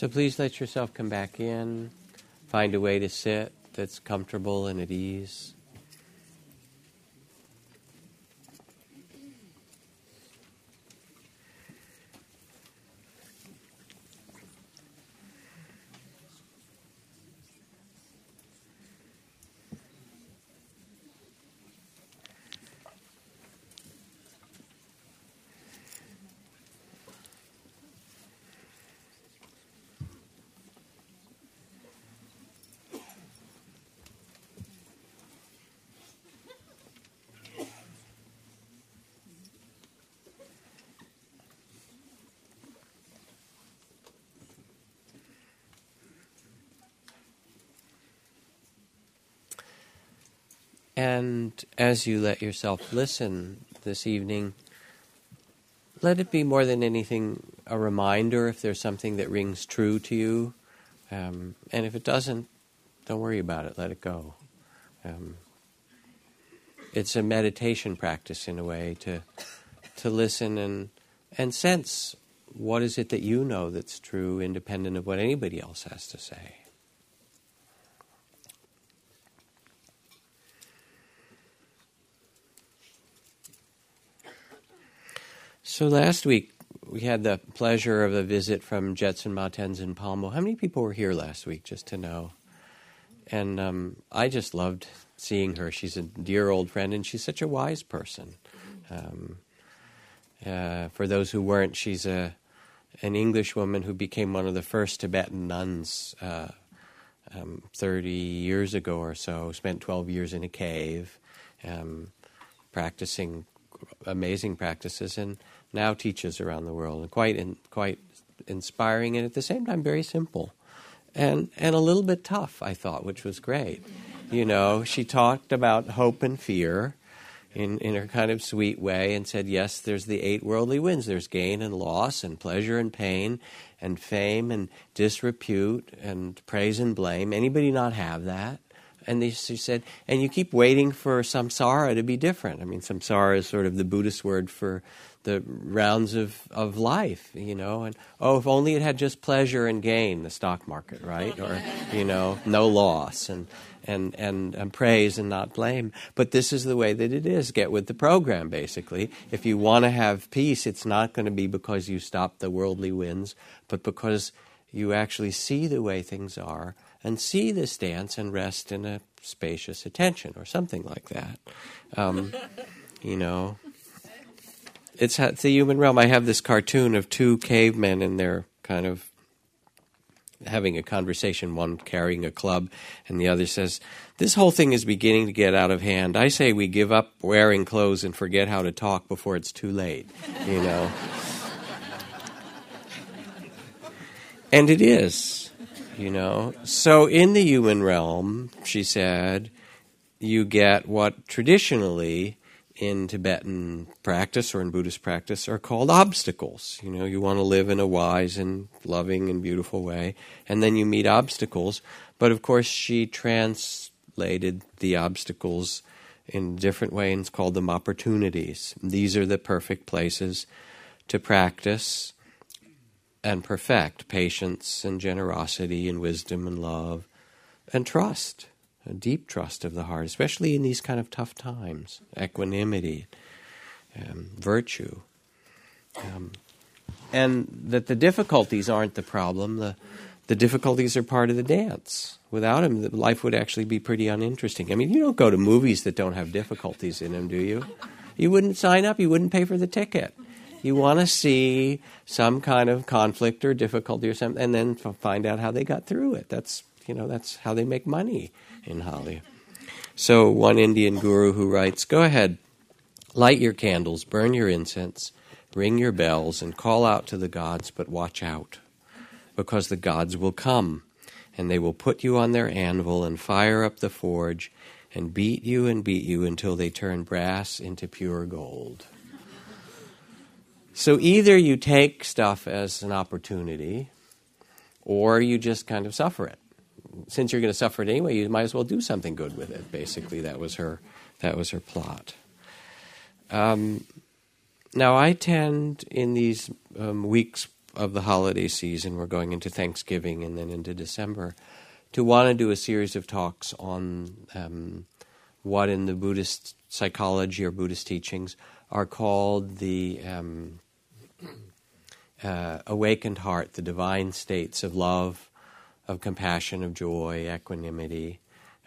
So please let yourself come back in. Find a way to sit that's comfortable and at ease. As you let yourself listen this evening, let it be more than anything a reminder if there's something that rings true to you. Um, and if it doesn't, don't worry about it, let it go. Um, it's a meditation practice in a way to to listen and and sense what is it that you know that's true independent of what anybody else has to say. So last week we had the pleasure of a visit from Jetsun Ma Tenzin Palmo. How many people were here last week, just to know? And um, I just loved seeing her. She's a dear old friend, and she's such a wise person. Um, uh, for those who weren't, she's a an English woman who became one of the first Tibetan nuns uh, um, 30 years ago or so. Spent 12 years in a cave, um, practicing amazing practices, and now teaches around the world, and quite in, quite inspiring, and at the same time very simple, and and a little bit tough. I thought, which was great. You know, she talked about hope and fear. In, in her kind of sweet way, and said, Yes, there's the eight worldly winds. There's gain and loss, and pleasure and pain, and fame and disrepute, and praise and blame. Anybody not have that? And she said, and you keep waiting for samsara to be different. I mean, samsara is sort of the Buddhist word for the rounds of, of life, you know, and oh, if only it had just pleasure and gain, the stock market, right? Or, you know, no loss and, and, and, and praise and not blame. But this is the way that it is. Get with the program, basically. If you want to have peace, it's not going to be because you stop the worldly winds, but because you actually see the way things are and see this dance and rest in a spacious attention or something like that. Um, you know, it's, it's the human realm. I have this cartoon of two cavemen and they're kind of having a conversation, one carrying a club, and the other says, This whole thing is beginning to get out of hand. I say we give up wearing clothes and forget how to talk before it's too late, you know. and it is, you know. So in the human realm, she said, you get what traditionally in Tibetan practice or in Buddhist practice are called obstacles. You know, you want to live in a wise and loving and beautiful way, and then you meet obstacles. But of course, she translated the obstacles in a different way and called them opportunities. These are the perfect places to practice and perfect patience and generosity and wisdom and love and trust a deep trust of the heart, especially in these kind of tough times, equanimity, um, virtue. Um, and that the difficulties aren't the problem, the, the difficulties are part of the dance. Without them, life would actually be pretty uninteresting. I mean, you don't go to movies that don't have difficulties in them, do you? You wouldn't sign up, you wouldn't pay for the ticket. You want to see some kind of conflict or difficulty or something, and then find out how they got through it. That's you know that's how they make money in Holly. So, one Indian guru who writes Go ahead, light your candles, burn your incense, ring your bells, and call out to the gods, but watch out, because the gods will come, and they will put you on their anvil and fire up the forge and beat you and beat you until they turn brass into pure gold. So either you take stuff as an opportunity, or you just kind of suffer it since you're going to suffer it anyway, you might as well do something good with it. Basically, that was her that was her plot. Um, now, I tend in these um, weeks of the holiday season, we're going into Thanksgiving and then into December, to want to do a series of talks on um, what in the Buddhist psychology or Buddhist teachings are called the um, uh, awakened heart, the divine states of love, of compassion, of joy, equanimity,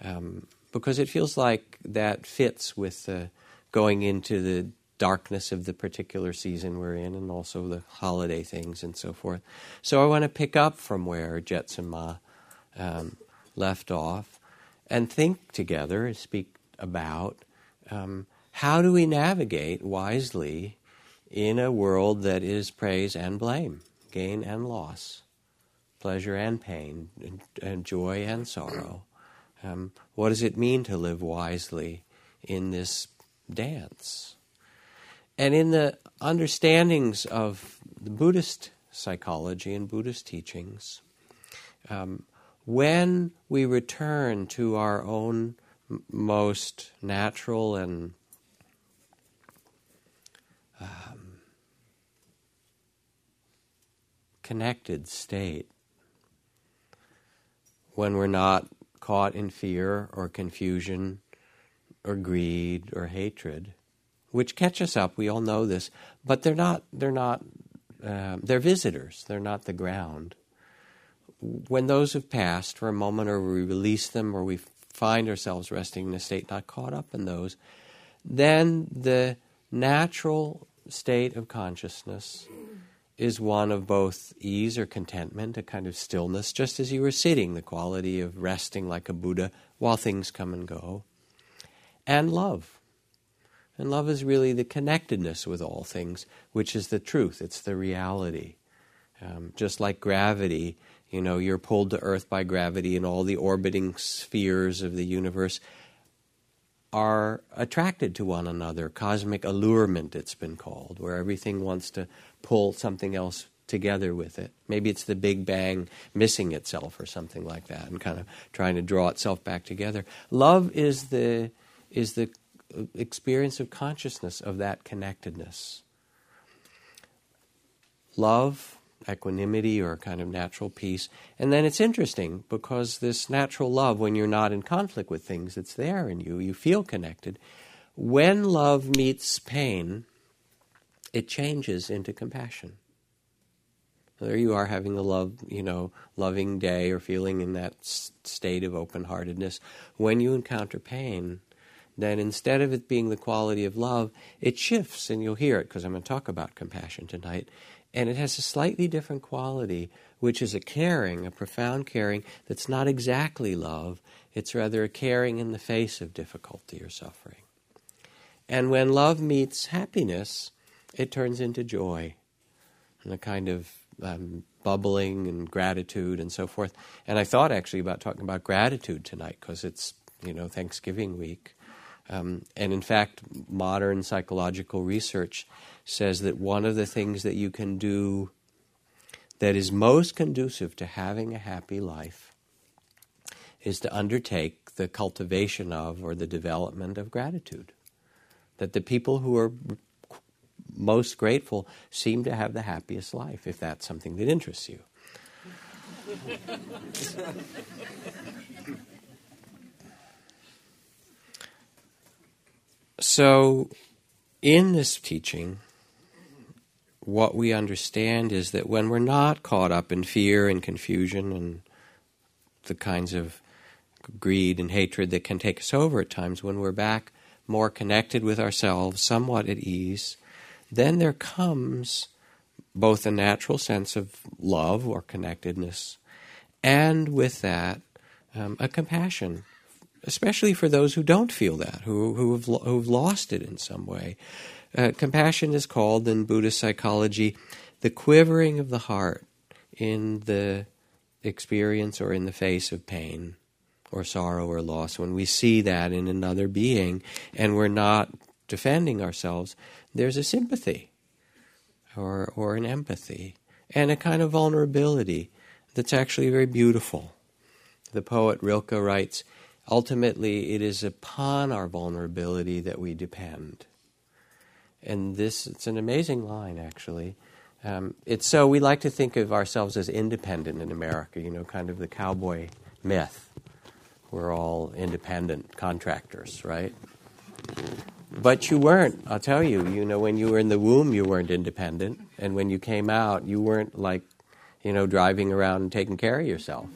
um, because it feels like that fits with the going into the darkness of the particular season we're in and also the holiday things and so forth. So I want to pick up from where Jetsun Ma um, left off and think together, speak about um, how do we navigate wisely in a world that is praise and blame, gain and loss, pleasure and pain, and, joy and sorrow. Um, what does it mean to live wisely in this dance? And in the understandings of the Buddhist psychology and Buddhist teachings, um, when we return to our own most natural and um, connected state, when we're not caught in fear or confusion or greed or hatred, which catch us up. We all know this, but they're not. They're not. Uh, they're visitors. They're not the ground. When those have passed for a moment, or we release them, or we find ourselves resting in a state not caught up in those, then the natural state of consciousness is one of both ease or contentment, a kind of stillness, just as you were sitting, the quality of resting like a Buddha while things come and go, and love and love is really the connectedness with all things, which is the truth, it's the reality. Um, just like gravity, you know, you're pulled to Earth by gravity, and all the orbiting spheres of the universe are attracted to one another. Cosmic allurement, it's been called, where everything wants to pull something else together with it. Maybe it's the Big Bang missing itself or something like that, and kind of trying to draw itself back together. Love is the is the uh, experience of consciousness of that connectedness. Love, equanimity, or kind of natural peace. And then it's interesting because this natural love, when you're not in conflict with things, it's there in you, you feel connected. When love meets pain, it changes into compassion. There you are having a love, you know, loving day or feeling in that state of open heartedness. When you encounter pain, then instead of it being the quality of love, it shifts, and you'll hear it because I'm going to talk about compassion tonight. And it has a slightly different quality, which is a caring, a profound caring that's not exactly love, it's rather a caring in the face of difficulty or suffering. And when love meets happiness, it turns into joy and a kind of um, bubbling and gratitude and so forth. And I thought actually about talking about gratitude tonight because it's, you know, Thanksgiving week. Um, and in fact, modern psychological research says that one of the things that you can do that is most conducive to having a happy life is to undertake the cultivation of or the development of gratitude. That the people who are most grateful seem to have the happiest life, if that's something that interests you. So, in this teaching, what we understand is that when we're not caught up in fear and confusion and the kinds of greed and hatred that can take us over at times, when we're back more connected with ourselves, somewhat at ease, then there comes both a natural sense of love or connectedness, and with that, um, a compassion especially for those who don't feel that, who, who have, who've lost it in some way. Uh, compassion is called in Buddhist psychology the quivering of the heart in the experience or in the face of pain or sorrow or loss. When we see that in another being and we're not defending ourselves, there's a sympathy or, or an empathy and a kind of vulnerability that's actually very beautiful. The poet Rilke writes, ultimately it is upon our vulnerability that we depend. And this, it's an amazing line actually. Um, it's so we like to think of ourselves as independent in America, you know, kind of the cowboy myth. We're all independent contractors, right? But you weren't, I'll tell you, you know, when you were in the womb, you weren't independent. And when you came out, you weren't like, you know, driving around and taking care of yourself.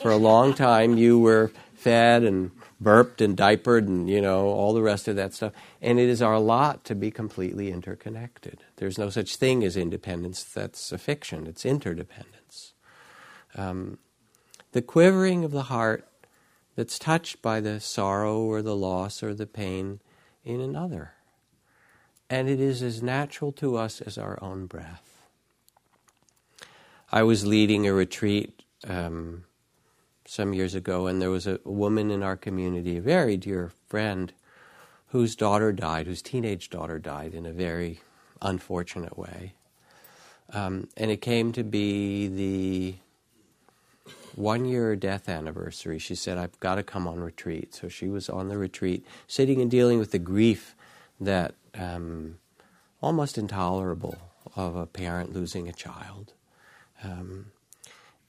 For a long time, you were fed and burped and diapered and, you know, all the rest of that stuff. And it is our lot to be completely interconnected. There's no such thing as independence. That's a fiction, it's interdependence. Um, the quivering of the heart that's touched by the sorrow or the loss or the pain in another. And it is as natural to us as our own breath. I was leading a retreat um, some years ago, and there was a woman in our community, a very dear friend, whose daughter died, whose teenage daughter died in a very unfortunate way. Um, and it came to be the one year death anniversary. She said, I've got to come on retreat. So she was on the retreat, sitting and dealing with the grief that um, almost intolerable of a parent losing a child. Um,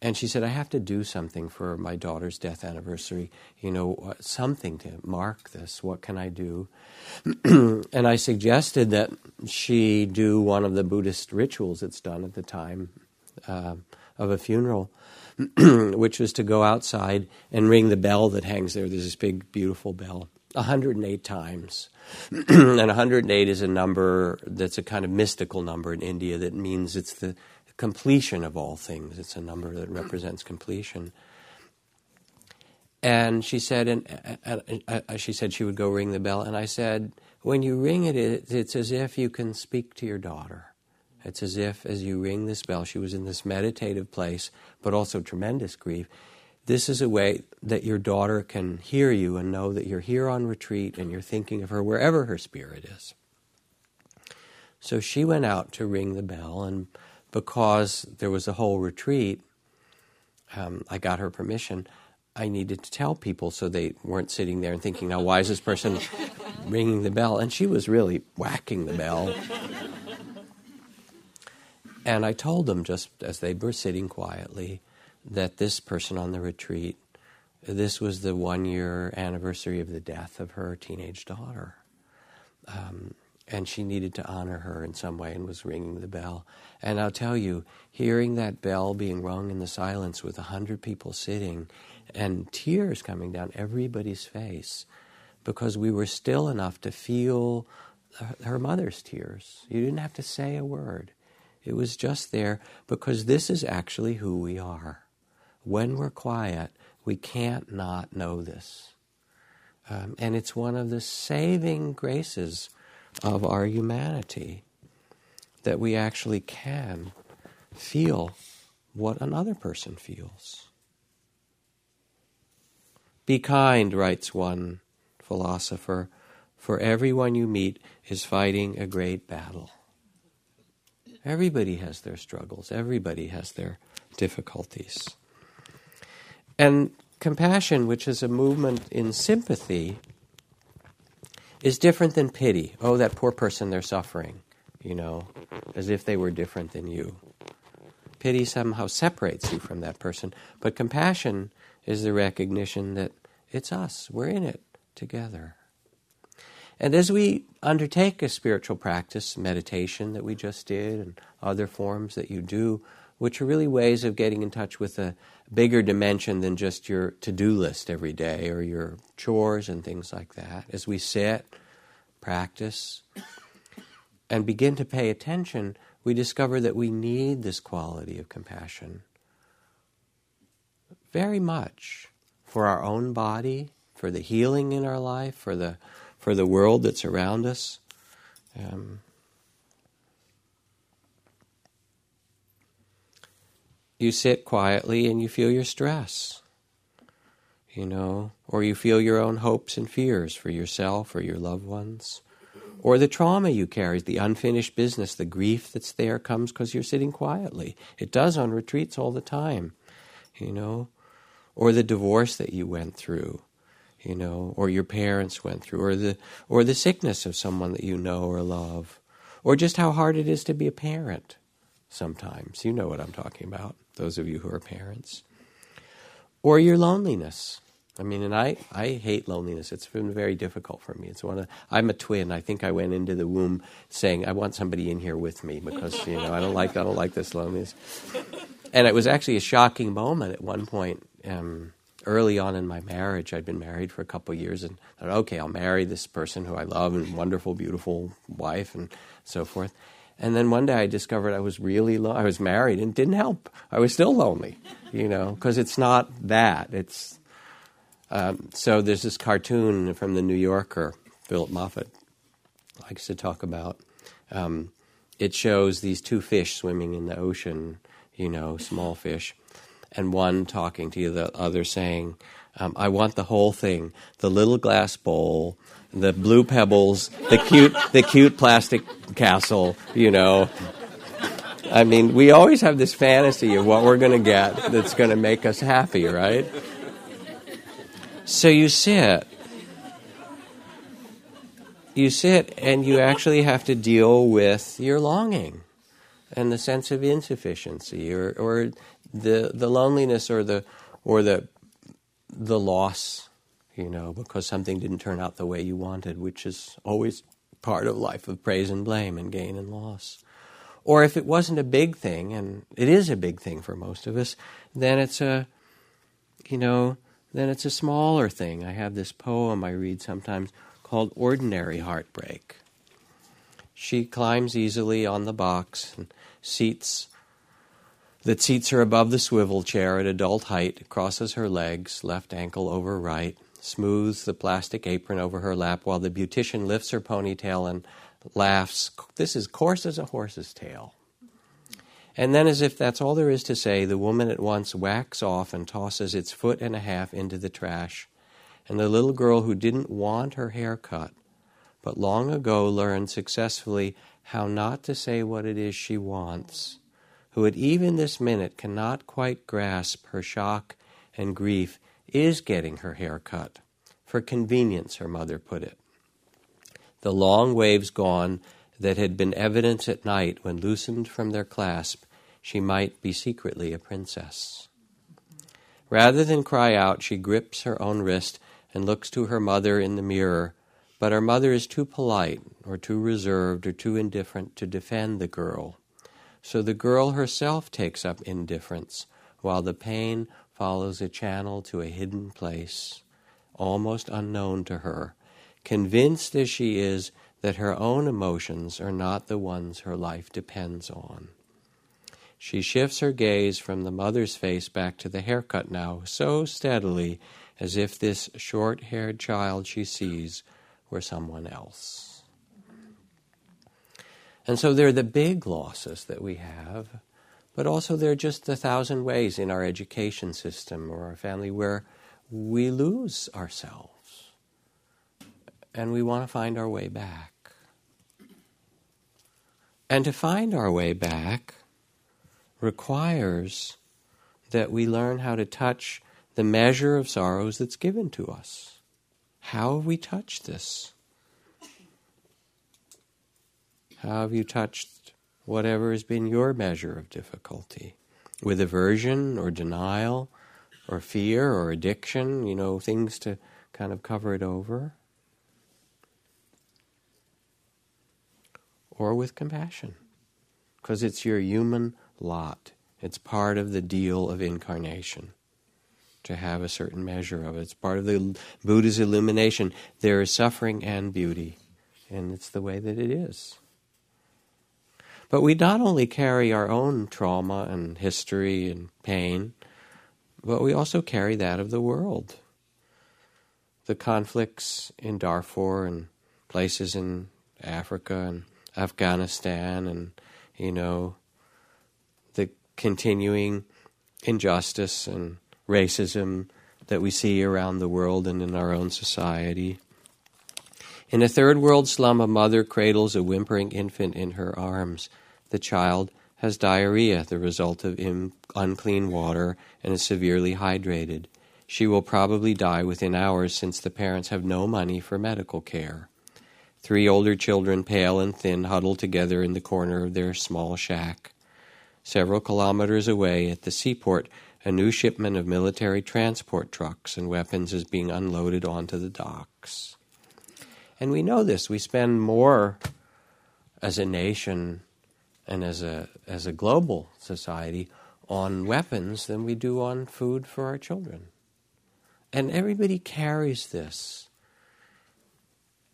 and she said, I have to do something for my daughter's death anniversary, you know, uh, something to mark this. What can I do? and I suggested that she do one of the Buddhist rituals that's done at the time uh, of a funeral, which was to go outside and ring the bell that hangs there. There's this big, beautiful bell. 108 times. and 108 is a number that's a kind of mystical number in India that means it's the completion of all things. It's a number that represents completion. And she said, and uh, uh, uh, she said she would go ring the bell. And I said, when you ring it, it's as if you can speak to your daughter. It's as if, as you ring this bell, she was in this meditative place, but also tremendous grief. This is a way that your daughter can hear you and know that you're here on retreat and you're thinking of her wherever her spirit is. So she went out to ring the bell, and because there was a whole retreat, um, I got her permission. I needed to tell people so they weren't sitting there and thinking, now, why is this person ringing the bell? And she was really whacking the bell. And I told them, just as they were sitting quietly, that this person on the retreat, this was the one year anniversary of the death of her teenage daughter. Um, and she needed to honor her in some way and was ringing the bell. And I'll tell you, hearing that bell being rung in the silence with a hundred people sitting and tears coming down everybody's face because we were still enough to feel her mother's tears. You didn't have to say a word. It was just there because this is actually who we are. When we're quiet, we can't not know this. Um, and it's one of the saving graces of our humanity that we actually can feel what another person feels. Be kind, writes one philosopher, for everyone you meet is fighting a great battle. Everybody has their struggles, everybody has their difficulties. And compassion, which is a movement in sympathy, is different than pity. Oh, that poor person, they're suffering, you know, as if they were different than you. Pity somehow separates you from that person, but compassion is the recognition that it's us, we're in it together. And as we undertake a spiritual practice, meditation that we just did, and other forms that you do, which are really ways of getting in touch with a bigger dimension than just your to do list every day or your chores and things like that. As we sit, practice, and begin to pay attention, we discover that we need this quality of compassion very much for our own body, for the healing in our life, for the, for the world that's around us. Um, you sit quietly and you feel your stress, you know, or you feel your own hopes and fears for yourself or your loved ones, or the trauma you carry, the unfinished business, the grief that's there comes because you're sitting quietly. It does on retreats all the time, you know, or the divorce that you went through. You know, or your parents went through, or the or the sickness of someone that you know or love, or just how hard it is to be a parent sometimes. You know what I'm talking about, those of you who are parents. Or your loneliness. I mean, and I, I hate loneliness. It's been very difficult for me. It's one of, I'm a twin. I think I went into the womb saying, I want somebody in here with me because, you know, I don't like, I don't like this loneliness. And it was actually a shocking moment at one point. Um, early on in my marriage, I'd been married for a couple years and thought, okay, I'll marry this person who I love and wonderful, beautiful wife and so forth. And then one day I discovered I was really lo- I was married and it didn't help. I was still lonely, you know, because it's not that. It's um, so there's this cartoon from the New Yorker, Phillip Moffitt likes to talk about. Um, it shows these two fish swimming in the ocean, you know, small fish, and one talking to you, the other saying, um, I want the whole thing the little glass bowl, the blue pebbles, the cute, the cute plastic castle, you know. I mean, we always have this fantasy of what we're going to get that's going to make us happy, right? So you sit. You sit and you actually have to deal with your longing and the sense of insufficiency or, or the, the loneliness or the, or the, the loss, you know, because something didn't turn out the way you wanted, which is always part of life of praise and blame and gain and loss. Or if it wasn't a big thing, and it is a big thing for most of us, then it's a, you know, then it's a smaller thing. I have this poem I read sometimes called Ordinary Heartbreak. She climbs easily on the box and seats that seats her above the swivel chair at adult height, crosses her legs, left ankle over right, smooths the plastic apron over her lap while the beautician lifts her ponytail and laughs. This is coarse as a horse's tail. And then, as if that's all there is to say, the woman at once whacks off and tosses its foot and a half into the trash. And the little girl who didn't want her hair cut, but long ago learned successfully how not to say what it is she wants, who at even this minute cannot quite grasp her shock and grief, is getting her hair cut. For convenience, her mother put it. The long waves gone, that had been evidence at night when loosened from their clasp, she might be secretly a princess. Rather than cry out, she grips her own wrist and looks to her mother in the mirror, but her mother is too polite, or too reserved, or too indifferent to defend the girl. So the girl herself takes up indifference, while the pain follows a channel to a hidden place, almost unknown to her, convinced as she is that her own emotions are not the ones her life depends on. She shifts her gaze from the mother's face back to the haircut now so steadily as if this short haired child she sees were someone else. And so they're the big losses that we have, but also there are just a thousand ways in our education system or our family where we lose ourselves and we want to find our way back. And to find our way back requires that we learn how to touch the measure of sorrows that's given to us. How have we touched this? How have you touched whatever has been your measure of difficulty? With aversion or denial or fear or addiction, you know, things to kind of cover it over? or with compassion. Because it's your human lot. It's part of the deal of incarnation to have a certain measure of it. It's part of the Buddha's illumination. There is suffering and beauty, and it's the way that it is. But we not only carry our own trauma and history and pain, but we also carry that of the world. The conflicts in Darfur and places in Africa and Afghanistan and, you know, the continuing injustice and racism that we see around the world and in our own society. In a third world slum, a mother cradles a whimpering infant in her arms. The child has diarrhea, the result of unclean water, and is severely hydrated. She will probably die within hours since the parents have no money for medical care. Three older children, pale and thin, huddle together in the corner of their small shack. Several kilometers away at the seaport, a new shipment of military transport trucks and weapons is being unloaded onto the docks. And we know this. We spend more as a nation and as a, as a global society on weapons than we do on food for our children. And everybody carries this.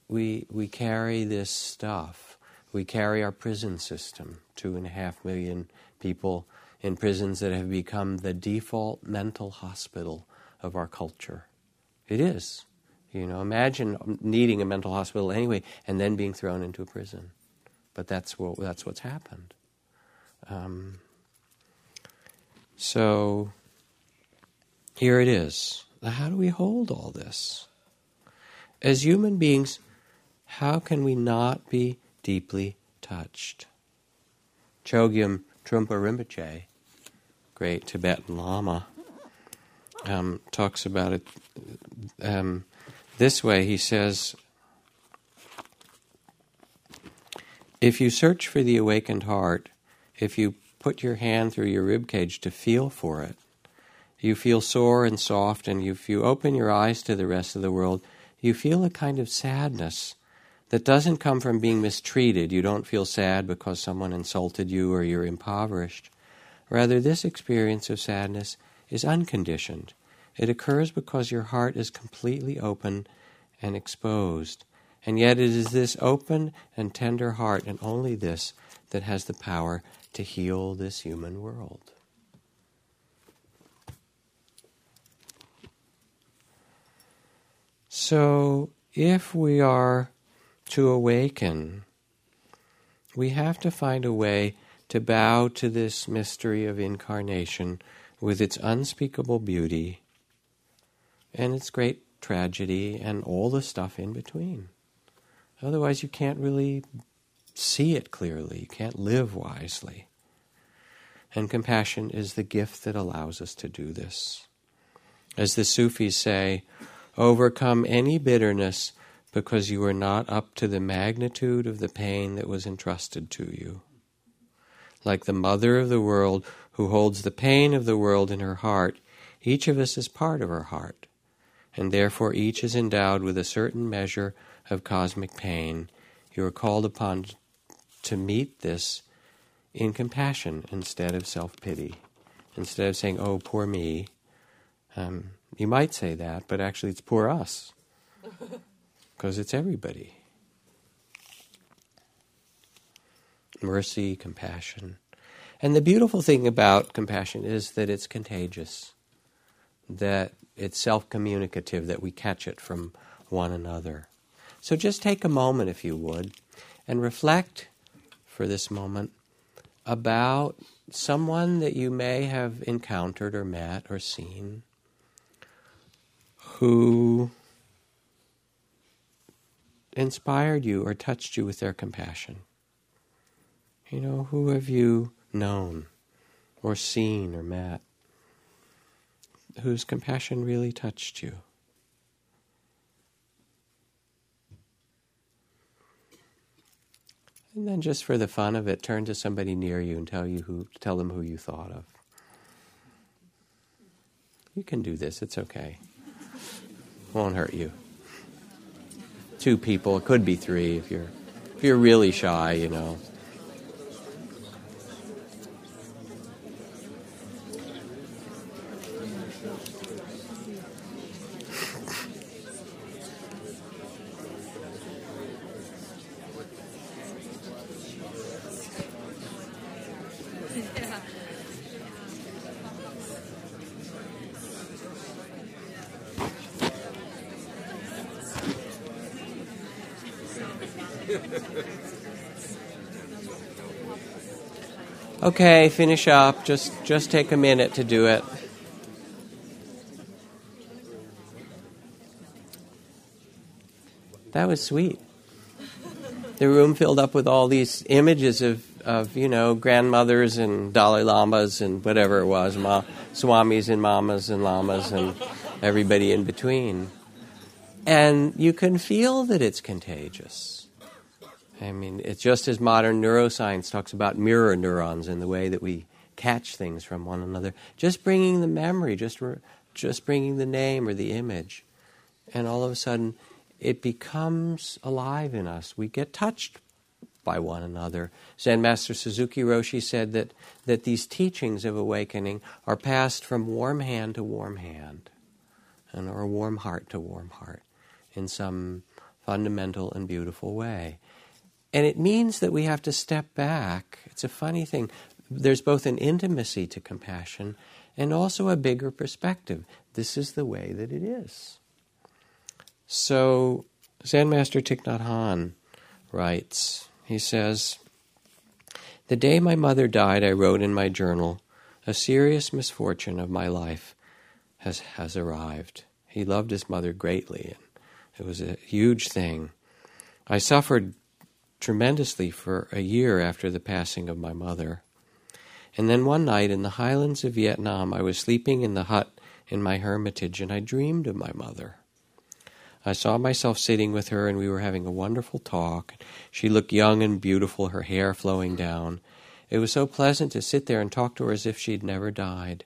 We, we carry this stuff. We carry our prison system, two and a half million people in prisons that have become the default mental hospital of our culture. It is. You know, imagine needing a mental hospital anyway and then being thrown into a prison. But that's what that's what's happened. Um, so here it is. How do we hold all this? As human beings, how can we not be deeply touched? Chogyam Trungpa Rinpoche, great Tibetan Lama, um, talks about it um, this way. He says, If you search for the awakened heart, if you put your hand through your rib cage to feel for it, you feel sore and soft, and if you open your eyes to the rest of the world, you feel a kind of sadness that doesn't come from being mistreated. You don't feel sad because someone insulted you or you're impoverished. Rather, this experience of sadness is unconditioned. It occurs because your heart is completely open and exposed. And yet, it is this open and tender heart, and only this, that has the power to heal this human world. So, if we are to awaken, we have to find a way to bow to this mystery of incarnation with its unspeakable beauty and its great tragedy and all the stuff in between. Otherwise, you can't really see it clearly, you can't live wisely. And compassion is the gift that allows us to do this. As the Sufis say, overcome any bitterness because you are not up to the magnitude of the pain that was entrusted to you. Like the mother of the world who holds the pain of the world in her heart, each of us is part of her heart, and therefore each is endowed with a certain measure of cosmic pain. You are called upon to meet this in compassion instead of self pity. Instead of saying, oh, poor me, um, you might say that, but actually it's poor us. Because it's everybody. Mercy, compassion. And the beautiful thing about compassion is that it's contagious, that it's self communicative, that we catch it from one another. So just take a moment, if you would, and reflect for this moment about someone that you may have encountered or met or seen who inspired you or touched you with their compassion. You know, who have you known or seen or met whose compassion really touched you? And then just for the fun of it, turn to somebody near you and tell you who tell them who you thought of. You can do this, it's okay. Won't hurt you. Two people, it could be three if you're if you're really shy, you know. Okay, finish up. Just just take a minute to do it. That was sweet. The room filled up with all these images of, of you know, grandmothers and Dalai Lamas and whatever it was, ma- swamis and mamas and lamas and everybody in between. And you can feel that it's contagious. I mean, it's just as modern neuroscience talks about mirror neurons and the way that we catch things from one another. Just bringing the memory, just, re- just bringing the name or the image. And all of a sudden, it becomes alive in us. We get touched by one another. Zen Master Suzuki Roshi said that, that these teachings of awakening are passed from warm hand to warm hand, and or warm heart to warm heart, in some fundamental and beautiful way. And it means that we have to step back. It's a funny thing. There's both an intimacy to compassion and also a bigger perspective. This is the way that it is. So, Zen Master Thich Nhat Hanh writes, he says, The day my mother died, I wrote in my journal, a serious misfortune of my life has, has arrived. He loved his mother greatly, and it was a huge thing. I suffered tremendously for a year after the passing of my mother. And then one night in the highlands of Vietnam, I was sleeping in the hut in my hermitage, and I dreamed of my mother. I saw myself sitting with her, and we were having a wonderful talk. She looked young and beautiful, her hair flowing down. It was so pleasant to sit there and talk to her as if she'd never died.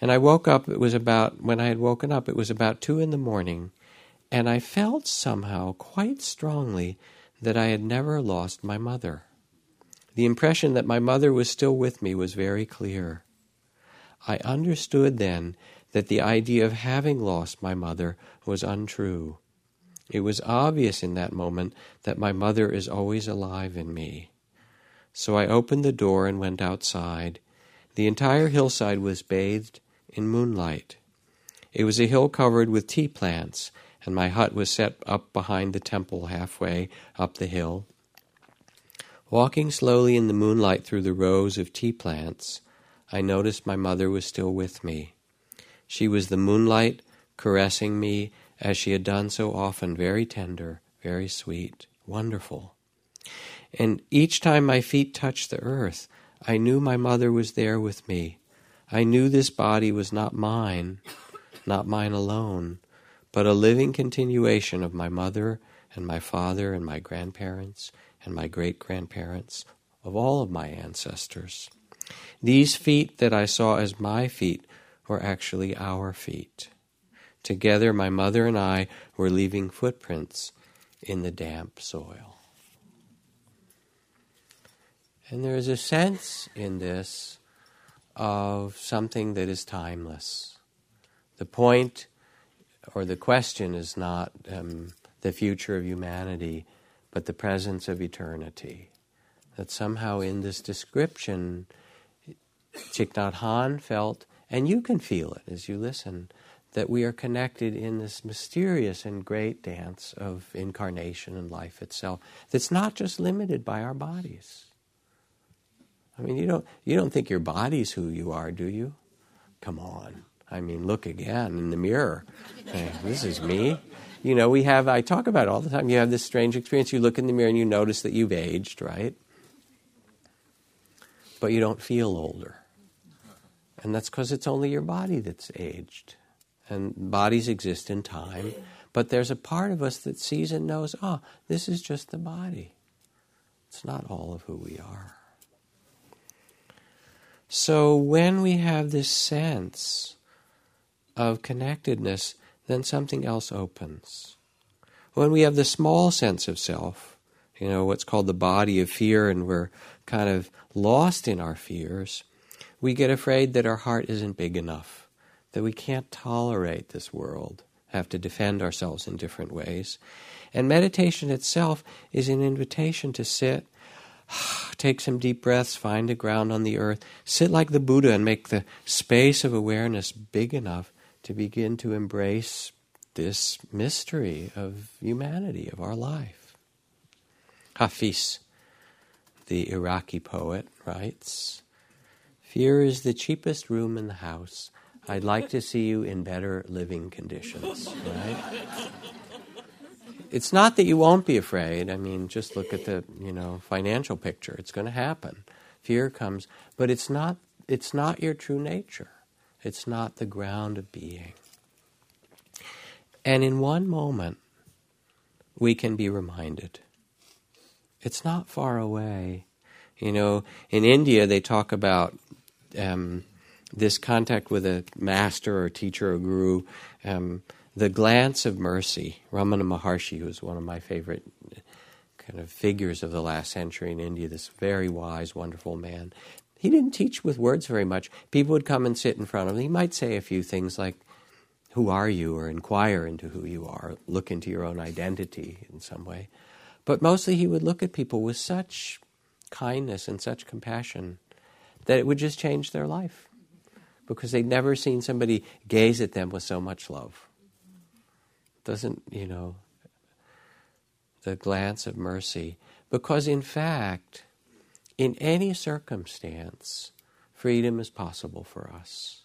And I woke up, it was about, when I had woken up, it was about two in the morning, and I felt somehow quite strongly that I had never lost my mother. The impression that my mother was still with me was very clear. I understood then that the idea of having lost my mother was untrue. It was obvious in that moment that my mother is always alive in me. So I opened the door and went outside. The entire hillside was bathed in moonlight. It was a hill covered with tea plants, and my hut was set up behind the temple halfway up the hill. Walking slowly in the moonlight through the rows of tea plants, I noticed my mother was still with me. She was the moonlight caressing me as she had done so often, very tender, very sweet, wonderful. And each time my feet touched the earth, I knew my mother was there with me. I knew this body was not mine, not mine alone, but a living continuation of my mother and my father and my grandparents and my great grandparents, of all of my ancestors. These feet that I saw as my feet were actually our feet. Together, my mother and I were leaving footprints in the damp soil. And there is a sense in this of something that is timeless. The point or the question is not um, the future of humanity, but the presence of eternity. That somehow in this description, Thich Nhat Hanh felt and you can feel it as you listen that we are connected in this mysterious and great dance of incarnation and life itself that's not just limited by our bodies. I mean, you don't, you don't think your body's who you are, do you? Come on. I mean, look again in the mirror. Hey, this is me. You know, we have, I talk about it all the time. You have this strange experience. You look in the mirror and you notice that you've aged, right? But you don't feel older. And that's because it's only your body that's aged. And bodies exist in time. But there's a part of us that sees and knows, oh, this is just the body. It's not all of who we are. So when we have this sense of connectedness, then something else opens. When we have the small sense of self, you know, what's called the body of fear, and we're kind of lost in our fears, we get afraid that our heart isn't big enough, that we can't tolerate this world, have to defend ourselves in different ways. And meditation itself is an invitation to sit, take some deep breaths, find a ground on the earth, sit like the Buddha and make the space of awareness big enough to begin to embrace this mystery of humanity, of our life. Hafiz, the Iraqi poet, writes Fear is the cheapest room in the house. I'd like to see you in better living conditions, right? It's not that you won't be afraid. I mean, just look at the, you know, financial picture. It's going to happen. Fear comes, but it's not it's not your true nature. It's not the ground of being. And in one moment, we can be reminded. It's not far away. You know, in India, they talk about um, this contact with a master or teacher or guru, um, the glance of mercy. Ramana Maharshi, who's one of my favorite kind of figures of the last century in India, this very wise, wonderful man. He didn't teach with words very much. People would come and sit in front of him. He might say a few things like, Who are you? or inquire into who you are, look into your own identity in some way. But mostly he would look at people with such kindness and such compassion that it would just change their life because they'd never seen somebody gaze at them with so much love. Doesn't, you know, the glance of mercy. Because in fact, in any circumstance, freedom is possible for us.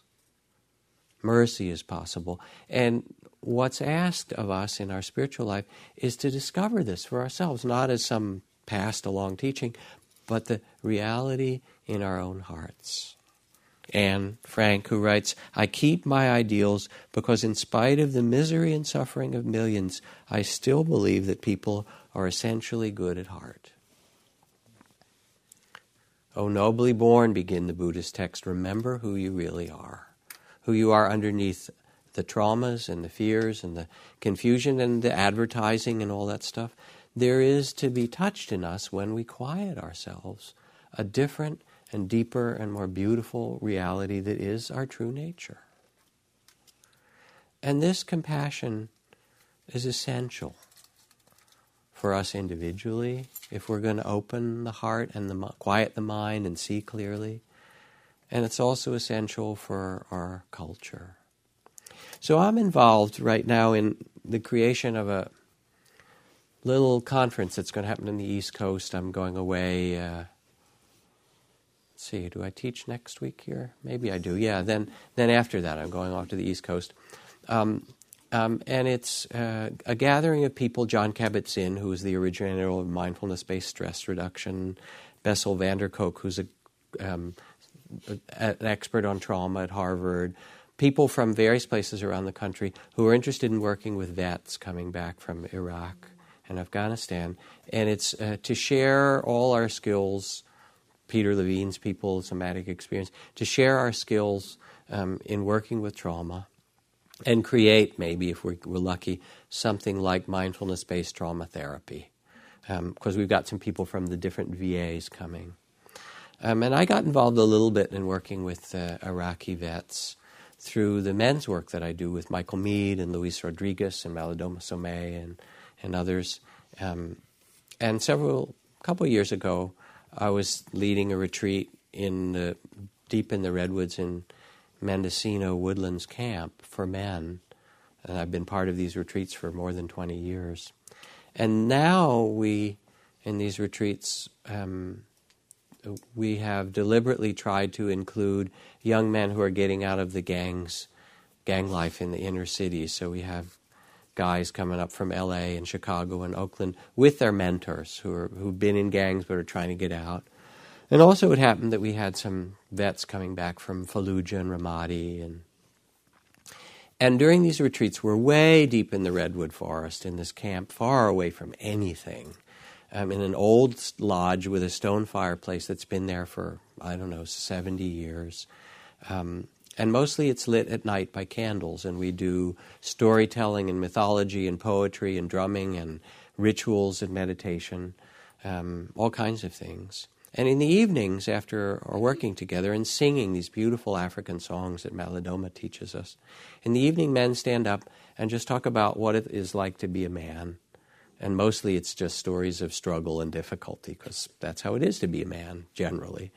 Mercy is possible. And what's asked of us in our spiritual life is to discover this for ourselves, not as some passed along teaching, but the reality in our own hearts. Anne Frank, who writes, I keep my ideals because, in spite of the misery and suffering of millions, I still believe that people are essentially good at heart. O nobly born, begin the Buddhist text, remember who you really are, who you are underneath the traumas and the fears and the confusion and the advertising and all that stuff. There is to be touched in us when we quiet ourselves a different and deeper and more beautiful reality that is our true nature. And this compassion is essential for us individually if we're going to open the heart and the, quiet the mind and see clearly. And it's also essential for our culture. So I'm involved right now in the creation of a little conference that's going to happen in the East Coast. I'm going away. Uh, see, do I teach next week here? Maybe I do. Yeah. Then, then after that, I'm going off to the East Coast, um, um, and it's uh, a gathering of people. Jon Kabat-Zinn, who is the originator of mindfulness-based stress reduction, Bessel van der Kolk, who's a, um, an expert on trauma at Harvard people from various places around the country who are interested in working with vets coming back from Iraq and Afghanistan. And it's uh, to share all our skills, Peter Levine's people, somatic experience, to share our skills um, in working with trauma and create, maybe if we're, we're lucky, something like mindfulness based trauma therapy. Because um, we've got some people from the different VAs coming. Um, and I got involved a little bit in working with uh, Iraqi vets through the men's work that I do with Michael Meade and Luis Rodriguez and Malidoma Somé and, and others. Um, and several, couple of years ago, I was leading a retreat in the, deep in the redwoods in Mendocino Woodlands Camp for men. And I've been part of these retreats for more than 20 years. And now we, in these retreats, um, we have deliberately tried to include young men who are getting out of the gangs, gang life in the inner cities. So we have guys coming up from L.A. and Chicago and Oakland with their mentors who are who've been in gangs but are trying to get out. And also, it happened that we had some vets coming back from Fallujah and Ramadi, and and during these retreats, we're way deep in the redwood forest in this camp, far away from anything um, in an old lodge with a stone fireplace that's been there for, I don't know, 70 years. Um, and mostly it's lit at night by candles, and we do storytelling and mythology and poetry and drumming and rituals and meditation, um, all kinds of things. And in the evenings, after our working together and singing these beautiful African songs that Malidoma teaches us, in the evening, men stand up and just talk about what it is like to be a man and mostly it's just stories of struggle and difficulty, because that's how it is to be a man, generally,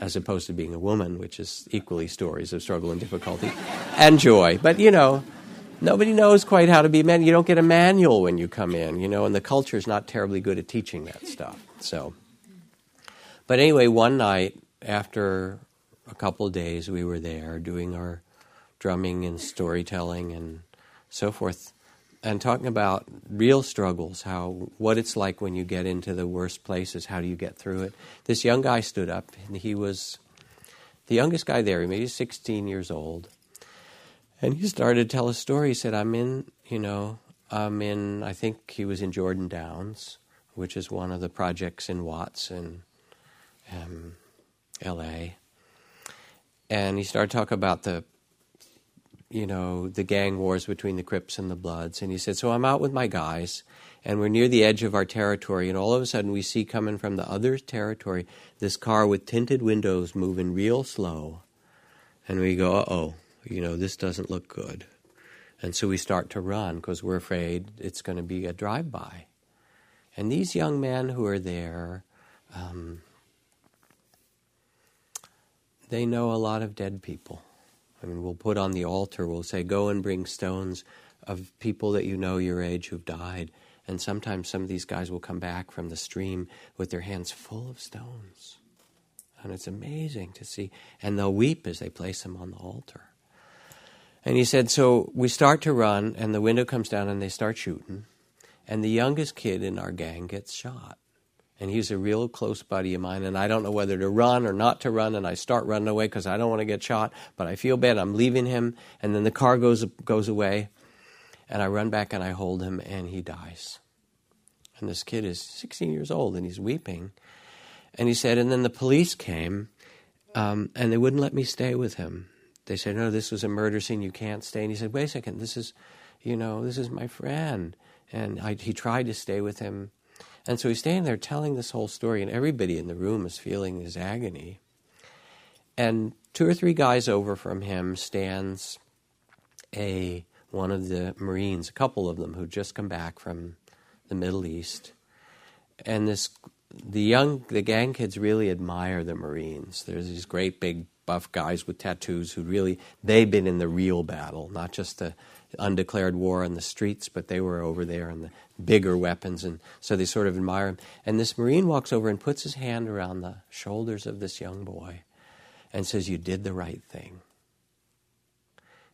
as opposed to being a woman, which is equally stories of struggle and difficulty and joy. But, you know, nobody knows quite how to be a man. You don't get a manual when you come in, you know, and the culture is not terribly good at teaching that stuff. So, but anyway, one night after a couple of days, we were there doing our drumming and storytelling and so forth and talking about real struggles, how what it's like when you get into the worst places, how do you get through it? This young guy stood up, and he was the youngest guy there. He maybe 16 years old, and he started to tell a story. He said, "I'm in, you know, I'm in. I think he was in Jordan Downs, which is one of the projects in Watts in um, L.A." and he started talking about the you know the gang wars between the Crips and the Bloods, and he said, "So I'm out with my guys." And we're near the edge of our territory, and all of a sudden we see coming from the other territory this car with tinted windows moving real slow. And we go, uh oh, you know, this doesn't look good. And so we start to run because we're afraid it's going to be a drive by. And these young men who are there, um, they know a lot of dead people. I mean, we'll put on the altar, we'll say, go and bring stones of people that you know your age who've died. And sometimes some of these guys will come back from the stream with their hands full of stones. And it's amazing to see. And they'll weep as they place them on the altar. And he said, So we start to run, and the window comes down, and they start shooting. And the youngest kid in our gang gets shot. And he's a real close buddy of mine, and I don't know whether to run or not to run. And I start running away because I don't want to get shot, but I feel bad. I'm leaving him, and then the car goes goes away, and I run back and I hold him, and he dies. And this kid is 16 years old, and he's weeping. And he said, and then the police came, um, and they wouldn't let me stay with him. They said, no, this was a murder scene. You can't stay. And he said, wait a second. This is, you know, this is my friend. And I, he tried to stay with him. And so he's standing there telling this whole story, and everybody in the room is feeling his agony. And two or three guys over from him stands a one of the Marines, a couple of them who just come back from the Middle East. And this the young the gang kids really admire the Marines. There's these great big buff guys with tattoos who really they've been in the real battle, not just the undeclared war on the streets, but they were over there in the bigger weapons, and so they sort of admire him. And this Marine walks over and puts his hand around the shoulders of this young boy and says, You did the right thing.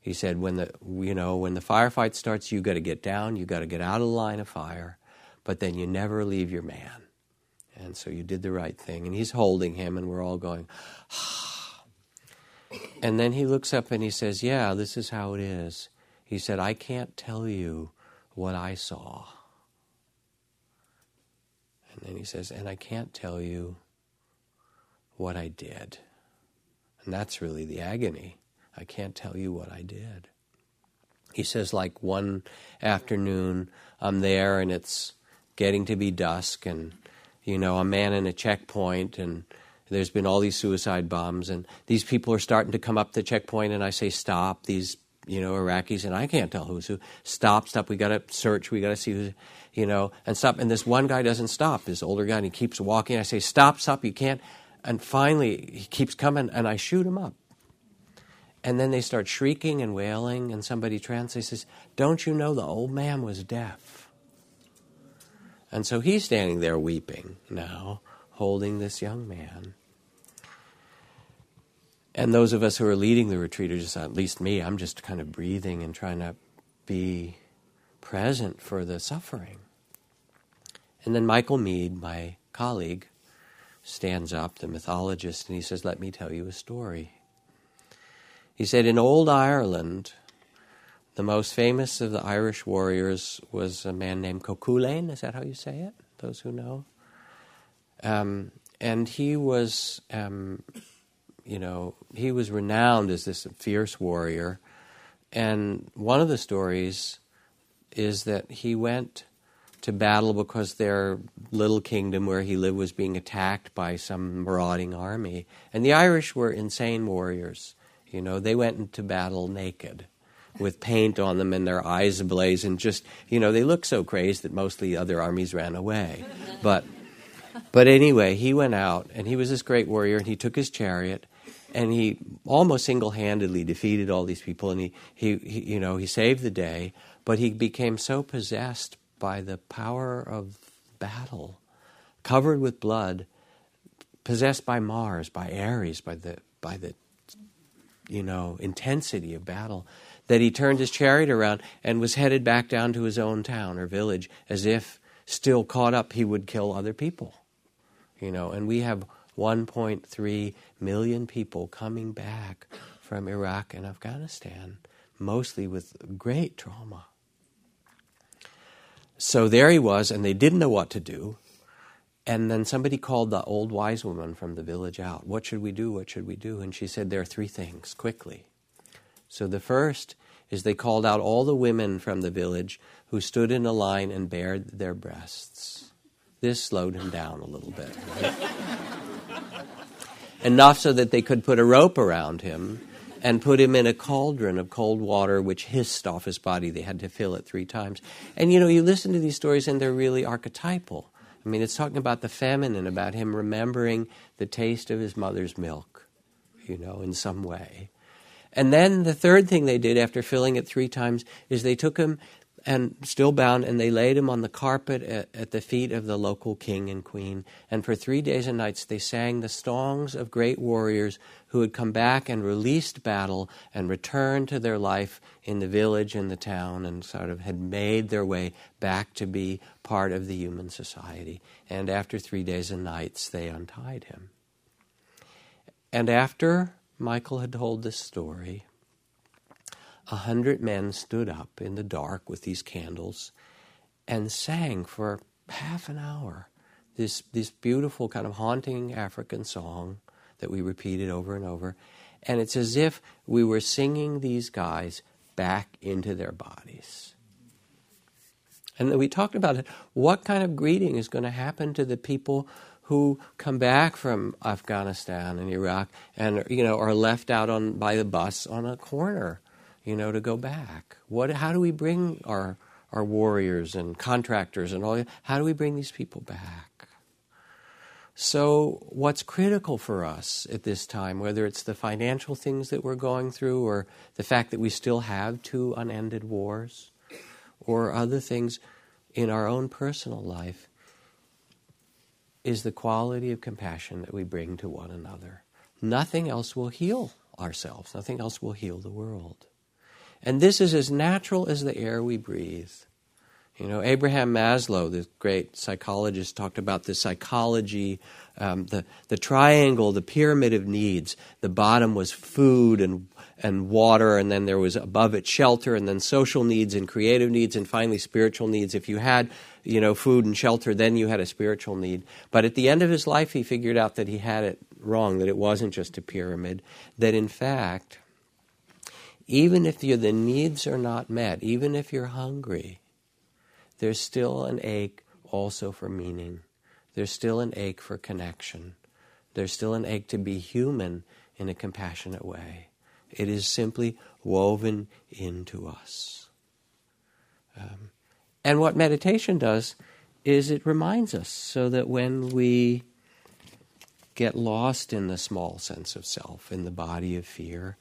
He said, when the you know, when the firefight starts, you gotta get down, you gotta get out of the line of fire, but then you never leave your man. And so you did the right thing. And he's holding him, and we're all going, ah. And then he looks up and he says, Yeah, this is how it is. He said, I can't tell you what I saw. And he says, And I can't tell you what I did. And that's really the agony. I can't tell you what I did. He says, like one afternoon, I'm there and it's getting to be dusk, and, you know, I'm manning a checkpoint, and there's been all these suicide bombs, and these people are starting to come up the checkpoint, and I say, Stop. These you know, Iraqis, and I can't tell who's who. Stop, stop. We got to search. We got to see who's, you know, and stop. And this one guy doesn't stop. This older guy, and he keeps walking. I say, stop, stop. You can't. And finally, he keeps coming, and I shoot him up. And then they start shrieking and wailing, and somebody translates says, "Don't you know the old man was deaf?" And so he's standing there weeping now, holding this young man. And those of us who are leading the retreat are just, at least me, I'm just kind of breathing and trying to be present for the suffering. And then Michael Meade, my colleague, stands up, the mythologist, and he says, Let me tell you a story. He said, In old Ireland, the most famous of the Irish warriors was a man named Cuchulainn. Is that how you say it? Those who know? Um, and he was um, you know, he was renowned as this fierce warrior. And one of the stories is that he went to battle because their little kingdom where he lived was being attacked by some marauding army. And the Irish were insane warriors. You know, they went into battle naked with paint on them and their eyes ablaze and just, you know, they looked so crazed that mostly other armies ran away. But but anyway, he went out and he was this great warrior and he took his chariot and he almost single-handedly defeated all these people and he, he, he, you know he saved the day but he became so possessed by the power of battle covered with blood possessed by mars by ares by the by the you know intensity of battle that he turned his chariot around and was headed back down to his own town or village as if still caught up he would kill other people you know and we have 1.3 million people coming back from Iraq and Afghanistan, mostly with great trauma. So there he was, and they didn't know what to do. And then somebody called the old wise woman from the village out. What should we do? What should we do? And she said, There are three things, quickly. So the first is they called out all the women from the village who stood in a line and bared their breasts. This slowed him down a little bit. Enough so that they could put a rope around him and put him in a cauldron of cold water which hissed off his body. They had to fill it three times. And you know, you listen to these stories and they're really archetypal. I mean, it's talking about the feminine, about him remembering the taste of his mother's milk, you know, in some way. And then the third thing they did after filling it three times is they took him and still bound, and they laid him on the carpet at, at, the feet of the local king and queen. And for three days and nights, they sang the songs of great warriors who had come back and released battle and returned to their life in the village and the town and sort of had made their way back to be part of the human society. And after three days and nights, they untied him. And after Michael had told this story, a hundred men stood up in the dark with these candles and sang for half an hour this, this beautiful kind of haunting African song that we repeated over and over. And it's as if we were singing these guys back into their bodies. And we talked about it. What kind of greeting is going to happen to the people who come back from Afghanistan and Iraq and you know are left out on by the bus on a corner you know, to go back? What, how do we bring our, our warriors and contractors and all? How do we bring these people back? So, what's critical for us at this time, whether it's the financial things that we're going through, or the fact that we still have two unended wars, or other things in our own personal life, is the quality of compassion that we bring to one another. Nothing else will heal ourselves, nothing else will heal the world. And this is as natural as the air we breathe. You know, Abraham Maslow, the great psychologist, talked about the psychology, um, the, the triangle, the pyramid of needs. The bottom was food and, and water, and then there was above it shelter, and then social needs and creative needs, and finally spiritual needs. If you had, you know, food and shelter, then you had a spiritual need. But at the end of his life, he figured out that he had it wrong, that it wasn't just a pyramid, that in fact, even if the needs are not met, even if you're hungry, there's still an ache also for meaning. There's still an ache for connection. There's still an ache to be human in a compassionate way. It is simply woven into us. Um, and what meditation does is it reminds us so that when we get lost in the small sense of self, in the body of fear,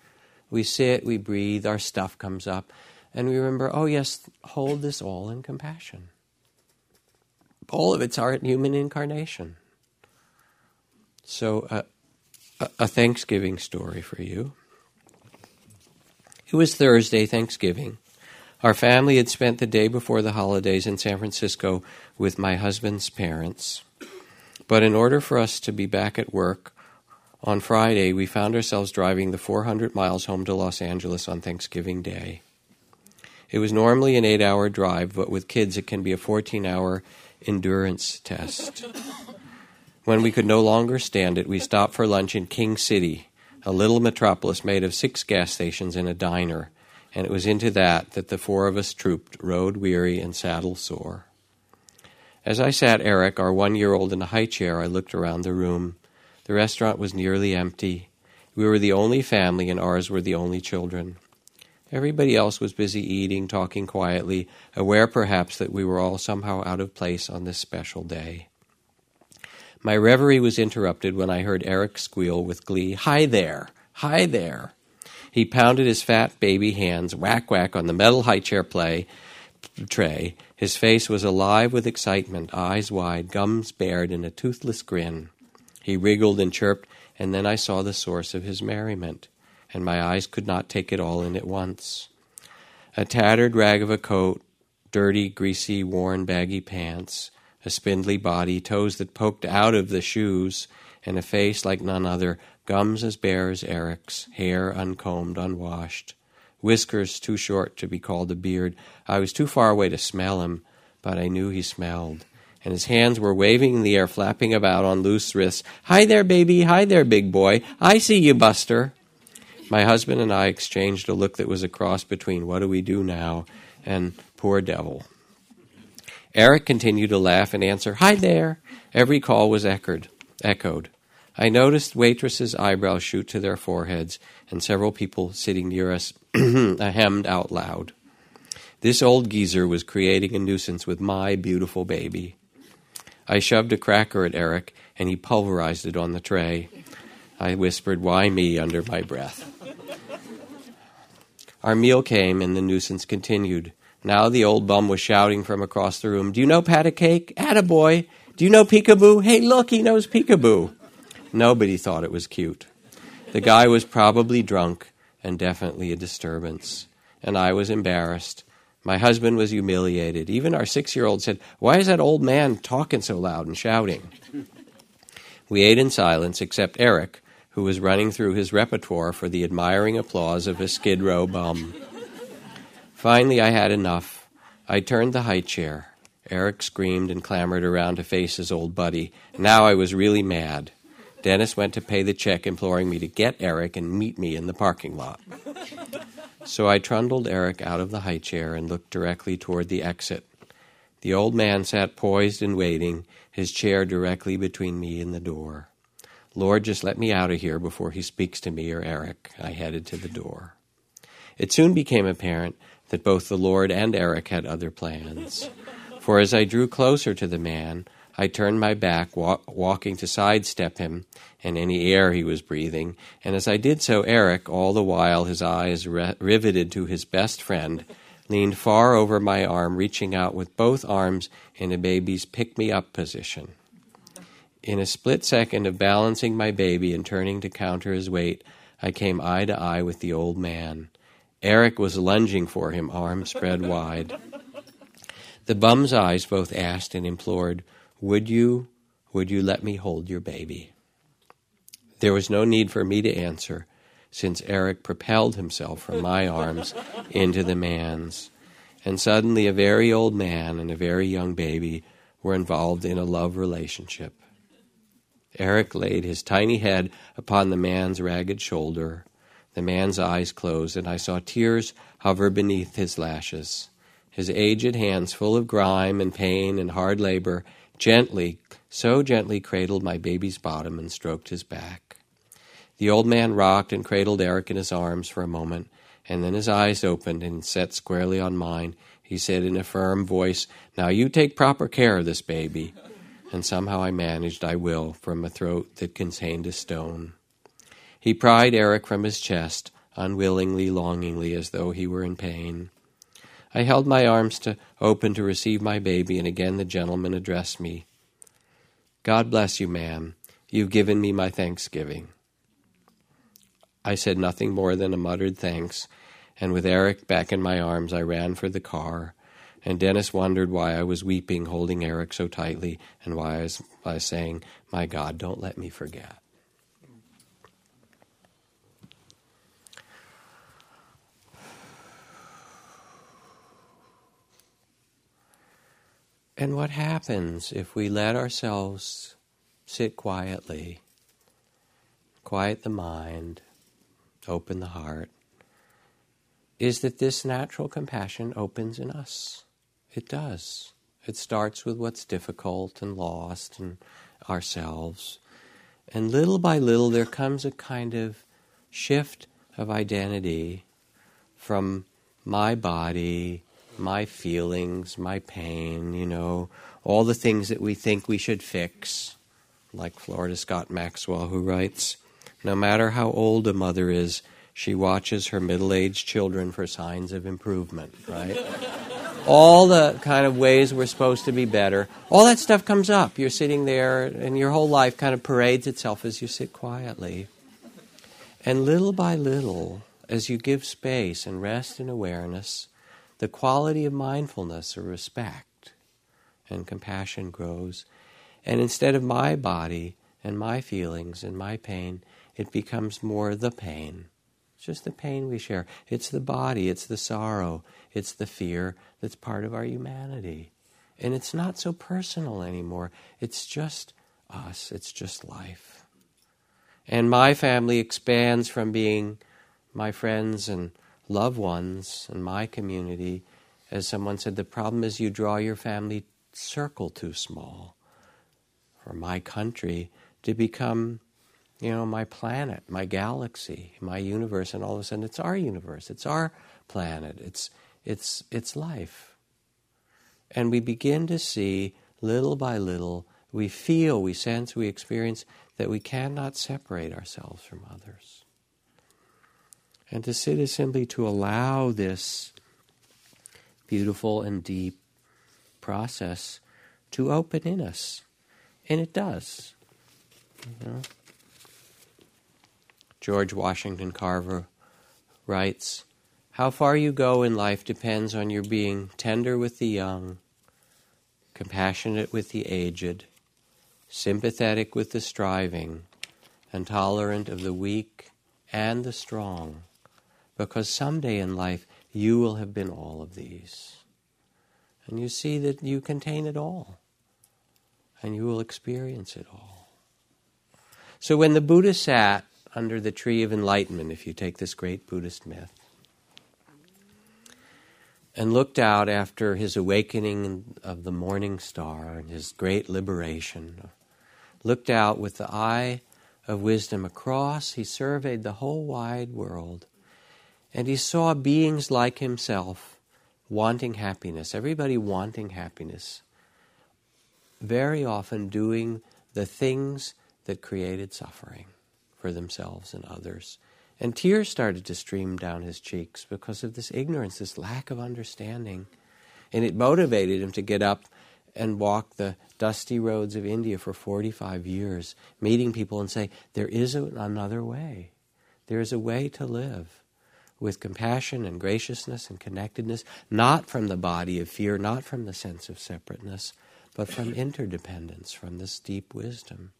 we sit, we breathe, our stuff comes up, and we remember, oh, yes, hold this all in compassion. All of it's our human incarnation. So, uh, a, a Thanksgiving story for you. It was Thursday, Thanksgiving. Our family had spent the day before the holidays in San Francisco with my husband's parents. But in order for us to be back at work on Friday, we found ourselves driving the 400 miles home to Los Angeles on Thanksgiving Day. It was normally an eight hour drive, but with kids, it can be a 14 hour endurance test. When we could no longer stand it, we stopped for lunch in King City, a little metropolis made of six gas stations and a diner, and it was into that that the four of us trooped, road weary and saddle sore. As I sat Eric, our one year old, in a high chair, I looked around the room. The restaurant was nearly empty. We were the only family, and ours were the only children. Everybody else was busy eating, talking quietly, aware perhaps that we were all somehow out of place on this special day. My reverie was interrupted when I heard Eric squeal with glee, Hi there! Hi there! He pounded his fat baby hands whack whack on the metal high chair play tray. His face was alive with excitement, eyes wide, gums bared in a toothless grin. He wriggled and chirped, and then I saw the source of his merriment, and my eyes could not take it all in at once. A tattered rag of a coat, dirty, greasy, worn, baggy pants, a spindly body, toes that poked out of the shoes, and a face like none other, gums as bare as Eric's, hair uncombed, unwashed, whiskers too short to be called a beard. I was too far away to smell him, but I knew he smelled and his hands were waving in the air, flapping about on loose wrists. Hi there, baby. Hi there, big boy. I see you, Buster. My husband and I exchanged a look that was a cross between what do we do now and poor devil. Eric continued to laugh and answer, Hi there. Every call was echoed. echoed. I noticed waitresses' eyebrows shoot to their foreheads, and several people sitting near us hemmed out loud. This old geezer was creating a nuisance with my beautiful baby. I shoved a cracker at Eric, and he pulverized it on the tray. I whispered, Why me, under my breath. Our meal came, and the nuisance continued. Now the old bum was shouting from across the room, Do you know pat a cake? Attaboy! Do you know peekaboo? Hey, look, he knows peekaboo. Nobody thought it was cute. The guy was probably drunk and definitely a disturbance. And I was embarrassed my husband was humiliated. Even our six year old said, Why is that old man talking so loud and shouting? We ate in silence, except Eric, who was running through his repertoire for the admiring applause of a skid row bum. Finally, I had enough. I turned the high chair. Eric screamed and clamored around to face his old buddy. Now I was really mad. Dennis went to pay the check, imploring me to get Eric and meet me in the parking lot. So I trundled Eric out of the high chair and looked directly toward the exit. The old man sat poised and waiting, his chair directly between me and the door. Lord, just let me out of here before he speaks to me or Eric. I headed to the door. It soon became apparent that both the Lord and Eric had other plans. For as I drew closer to the man, I turned my back, wa- walking to sidestep him and any air he was breathing, and as I did so, Eric, all the while his eyes re- riveted to his best friend, leaned far over my arm, reaching out with both arms in a baby's pick me up position. In a split second of balancing my baby and turning to counter his weight, I came eye to eye with the old man. Eric was lunging for him, arms spread wide. The bum's eyes both asked and implored, would you, would you let me hold your baby? There was no need for me to answer, since Eric propelled himself from my arms into the man's. And suddenly, a very old man and a very young baby were involved in a love relationship. Eric laid his tiny head upon the man's ragged shoulder. The man's eyes closed, and I saw tears hover beneath his lashes. His aged hands, full of grime and pain and hard labor, gently, so gently cradled my baby's bottom and stroked his back. The old man rocked and cradled Eric in his arms for a moment, and then his eyes opened and set squarely on mine. He said in a firm voice, Now you take proper care of this baby. And somehow I managed, I will, from a throat that contained a stone. He pried Eric from his chest, unwillingly, longingly, as though he were in pain. I held my arms to open to receive my baby, and again the gentleman addressed me. God bless you, ma'am. You've given me my thanksgiving. I said nothing more than a muttered thanks, and with Eric back in my arms, I ran for the car. And Dennis wondered why I was weeping, holding Eric so tightly, and why I was, was saying, My God, don't let me forget. And what happens if we let ourselves sit quietly, quiet the mind, open the heart, is that this natural compassion opens in us. It does. It starts with what's difficult and lost and ourselves. And little by little, there comes a kind of shift of identity from my body my feelings, my pain, you know, all the things that we think we should fix, like Florida Scott Maxwell, who writes No matter how old a mother is, she watches her middle aged children for signs of improvement, right? all the kind of ways we're supposed to be better, all that stuff comes up. You're sitting there, and your whole life kind of parades itself as you sit quietly. And little by little, as you give space and rest and awareness, the quality of mindfulness or respect and compassion grows. And instead of my body and my feelings and my pain, it becomes more the pain. It's just the pain we share. It's the body, it's the sorrow, it's the fear that's part of our humanity. And it's not so personal anymore. It's just us, it's just life. And my family expands from being my friends and loved ones and my community. As someone said, the problem is you draw your family circle too small. For my country to become, you know, my planet, my galaxy, my universe, and all of a sudden it's our universe, it's our planet, it's it's it's life. And we begin to see little by little, we feel, we sense, we experience that we cannot separate ourselves from others. And to sit is simply to allow this beautiful and deep process to open in us. And it does. You know? George Washington Carver writes How far you go in life depends on your being tender with the young, compassionate with the aged, sympathetic with the striving, and tolerant of the weak and the strong because someday in life you will have been all of these. And you see that you contain it all, and you will experience it all. So when the Buddha sat under the tree of enlightenment, if you take this great Buddhist myth, and looked out after his awakening of the morning star and his great liberation, looked out with the eye of wisdom across, he surveyed the whole wide world and he saw beings like himself wanting happiness, everybody wanting happiness, very often doing the things that created suffering for themselves and others. And tears started to stream down his cheeks because of this ignorance, this lack of understanding. And it motivated him to get up and walk the dusty roads of India for 45 years, meeting people and say, There is another way. There is a way to live with compassion and graciousness and connectedness, not from the body of fear, not from the sense of separateness, but from interdependence, from this deep wisdom.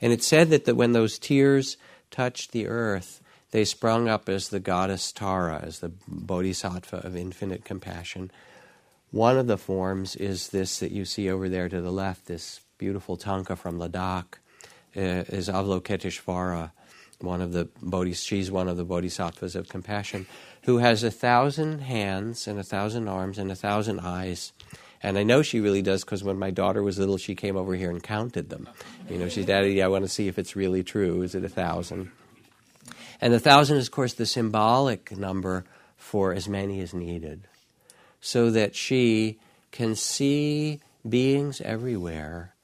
And it said that, when those tears touched the earth, they sprung up as the goddess Tara, as the bodhisattva of infinite compassion. One of the forms is this that you see over there to the left, this beautiful tanka from Ladakh, uh, is Avalokiteshvara, one of the bodhis, she's one of the bodhisattvas of compassion, who has a thousand hands and a thousand arms and a thousand eyes. And I know she really does because when my daughter was little, she came over here and counted them. You know, she's daddy, I want to see if it's really true. Is it a thousand? And the thousand is, of course, the symbolic number for as many as needed. So that she can see beings everywhere.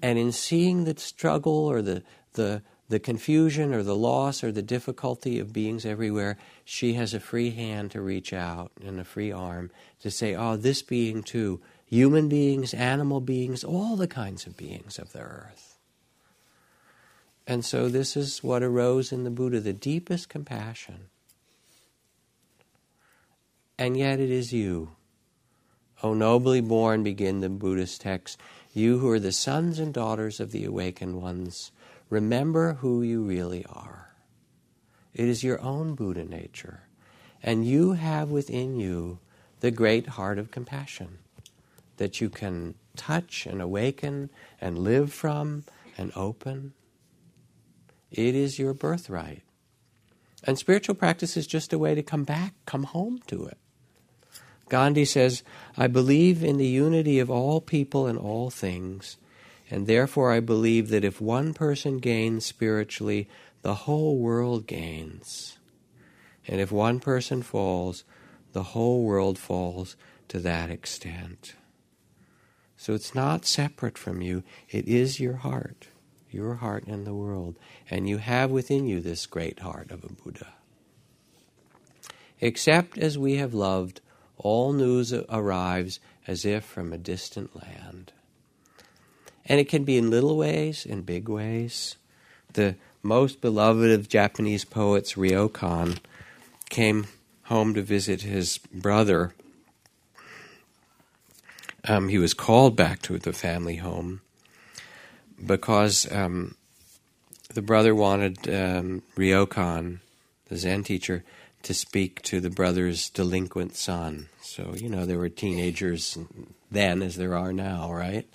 And in seeing the struggle or the, the the confusion or the loss or the difficulty of beings everywhere, she has a free hand to reach out and a free arm to say, oh, this being too, human beings, animal beings, all the kinds of beings of the earth. And so this is what arose in the Buddha the deepest compassion. And yet it is you. O nobly born, begin the Buddhist text, you who are the sons and daughters of the awakened ones Remember who you really are. It is your own Buddha nature. And you have within you the great heart of compassion that you can touch and awaken and live from and open. It is your birthright. And spiritual practice is just a way to come back, come home to it. Gandhi says, I believe in the unity of all people and all things, and therefore, I believe that if one person gains spiritually, the whole world gains. And if one person falls, the whole world falls to that extent. So it's not separate from you, it is your heart, your heart and the world. And you have within you this great heart of a Buddha. Except as we have loved, all news arrives as if from a distant land. And it can be in little ways, in big ways. The most beloved of Japanese poets, Ryokan, came home to visit his brother. Um, he was called back to the family home because um, the brother wanted um, Ryokan, the Zen teacher, to speak to the brother's delinquent son. So, you know, there were teenagers then as there are now, right?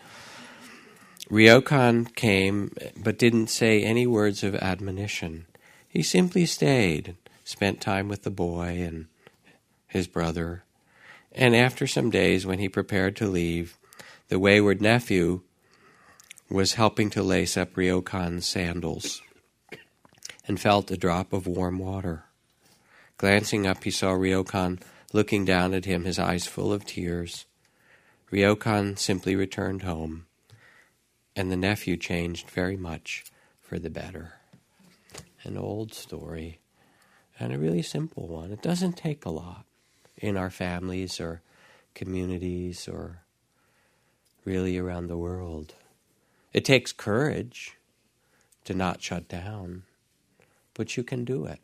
Ryokan came but didn't say any words of admonition. He simply stayed, spent time with the boy and his brother. And after some days, when he prepared to leave, the wayward nephew was helping to lace up Ryokan's sandals and felt a drop of warm water. Glancing up, he saw Ryokan looking down at him, his eyes full of tears. Ryokan simply returned home, and the nephew changed very much for the better. An old story, and a really simple one. It doesn't take a lot in our families or communities or really around the world. It takes courage to not shut down, but you can do it.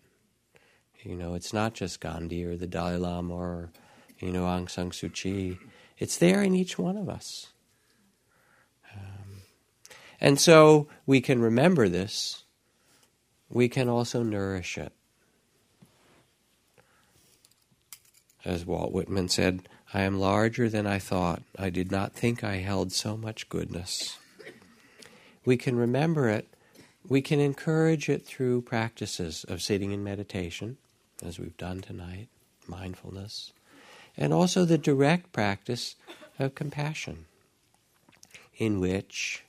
You know, it's not just Gandhi or the Dalai Lama or, you know, Aung San Suu Kyi. It's there in each one of us. And so we can remember this. We can also nourish it. As Walt Whitman said, I am larger than I thought. I did not think I held so much goodness. We can remember it. We can encourage it through practices of sitting in meditation, as we've done tonight, mindfulness, and also the direct practice of compassion, in which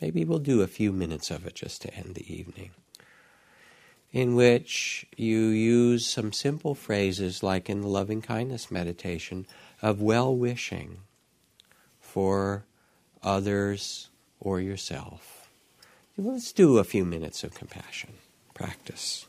maybe we'll do a few minutes of it just to end the evening in which you use some simple phrases like in the loving kindness meditation of well wishing for others or yourself. Let's do a few minutes of compassion practice.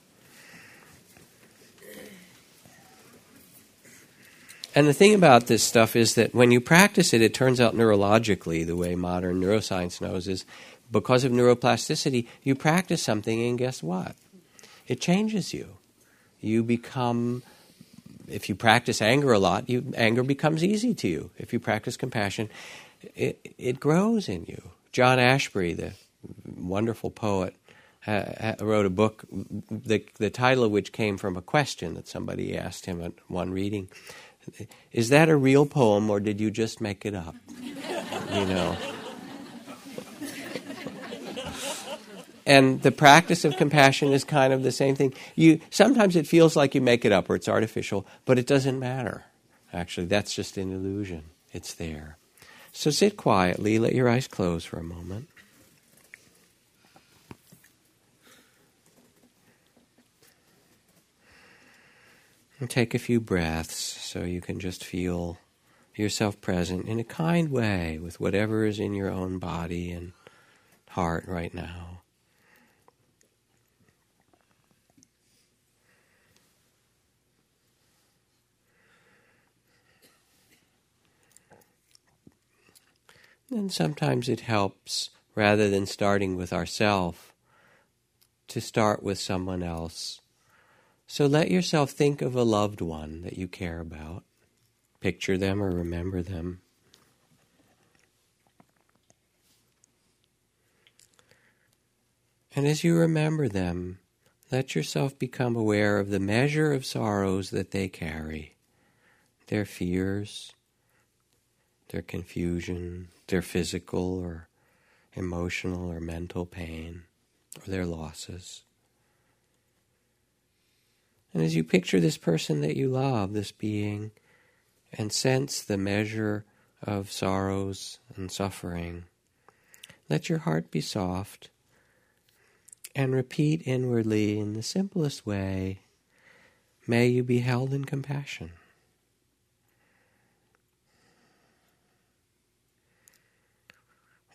And the thing about this stuff is that when you practice it, it turns out neurologically, the way modern neuroscience knows, is because of neuroplasticity, you practice something and guess what? It changes you. You become, if you practice anger a lot, you, anger becomes easy to you. If you practice compassion, it, it grows in you. John Ashbery, the wonderful poet, wrote a book, the, the title of which came from a question that somebody asked him at one reading. Is that a real poem or did you just make it up? you know. And the practice of compassion is kind of the same thing. You sometimes it feels like you make it up or it's artificial, but it doesn't matter. Actually, that's just an illusion. It's there. So sit quietly, let your eyes close for a moment. And take a few breaths so you can just feel yourself present in a kind way with whatever is in your own body and heart right now. And sometimes it helps, rather than starting with ourself, to start with someone else. So let yourself think of a loved one that you care about. Picture them or remember them. And as you remember them, let yourself become aware of the measure of sorrows that they carry, their fears, their confusion, their physical or emotional or mental pain, or their losses. And as you picture this person that you love, this being, and sense the measure of sorrows and suffering, let your heart be soft and repeat inwardly in the simplest way May you be held in compassion.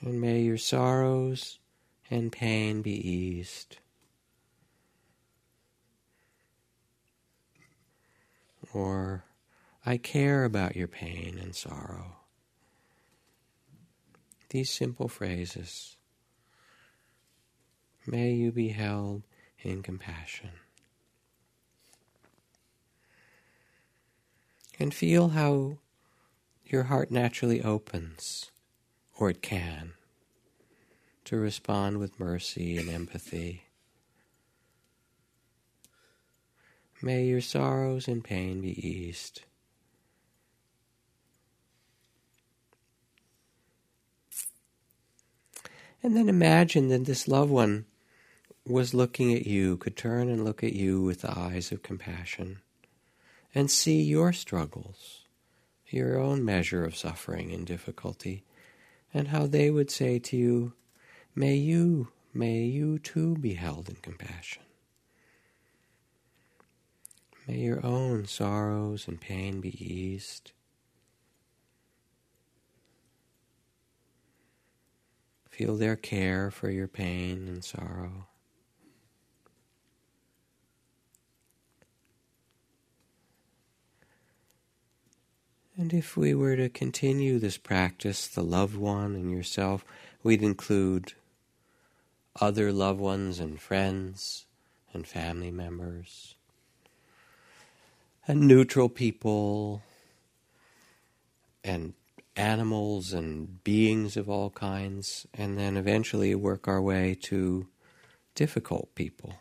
and may your sorrows and pain be eased. Or, I care about your pain and sorrow. These simple phrases. May you be held in compassion. And feel how your heart naturally opens or it can, to respond with mercy and empathy. May your sorrows and pain be eased. And then imagine that this loved one was looking at you, could turn and look at you with the eyes of compassion and see your struggles, your own measure of suffering and difficulty, and how they would say to you, May you, may you too be held in compassion. May your own sorrows and pain be eased. Feel their care for your pain and sorrow. And if we were to continue this practice, the loved one and yourself, we'd include other loved ones and friends and family members and neutral people and animals and beings of all kinds, and then eventually work our way to difficult people.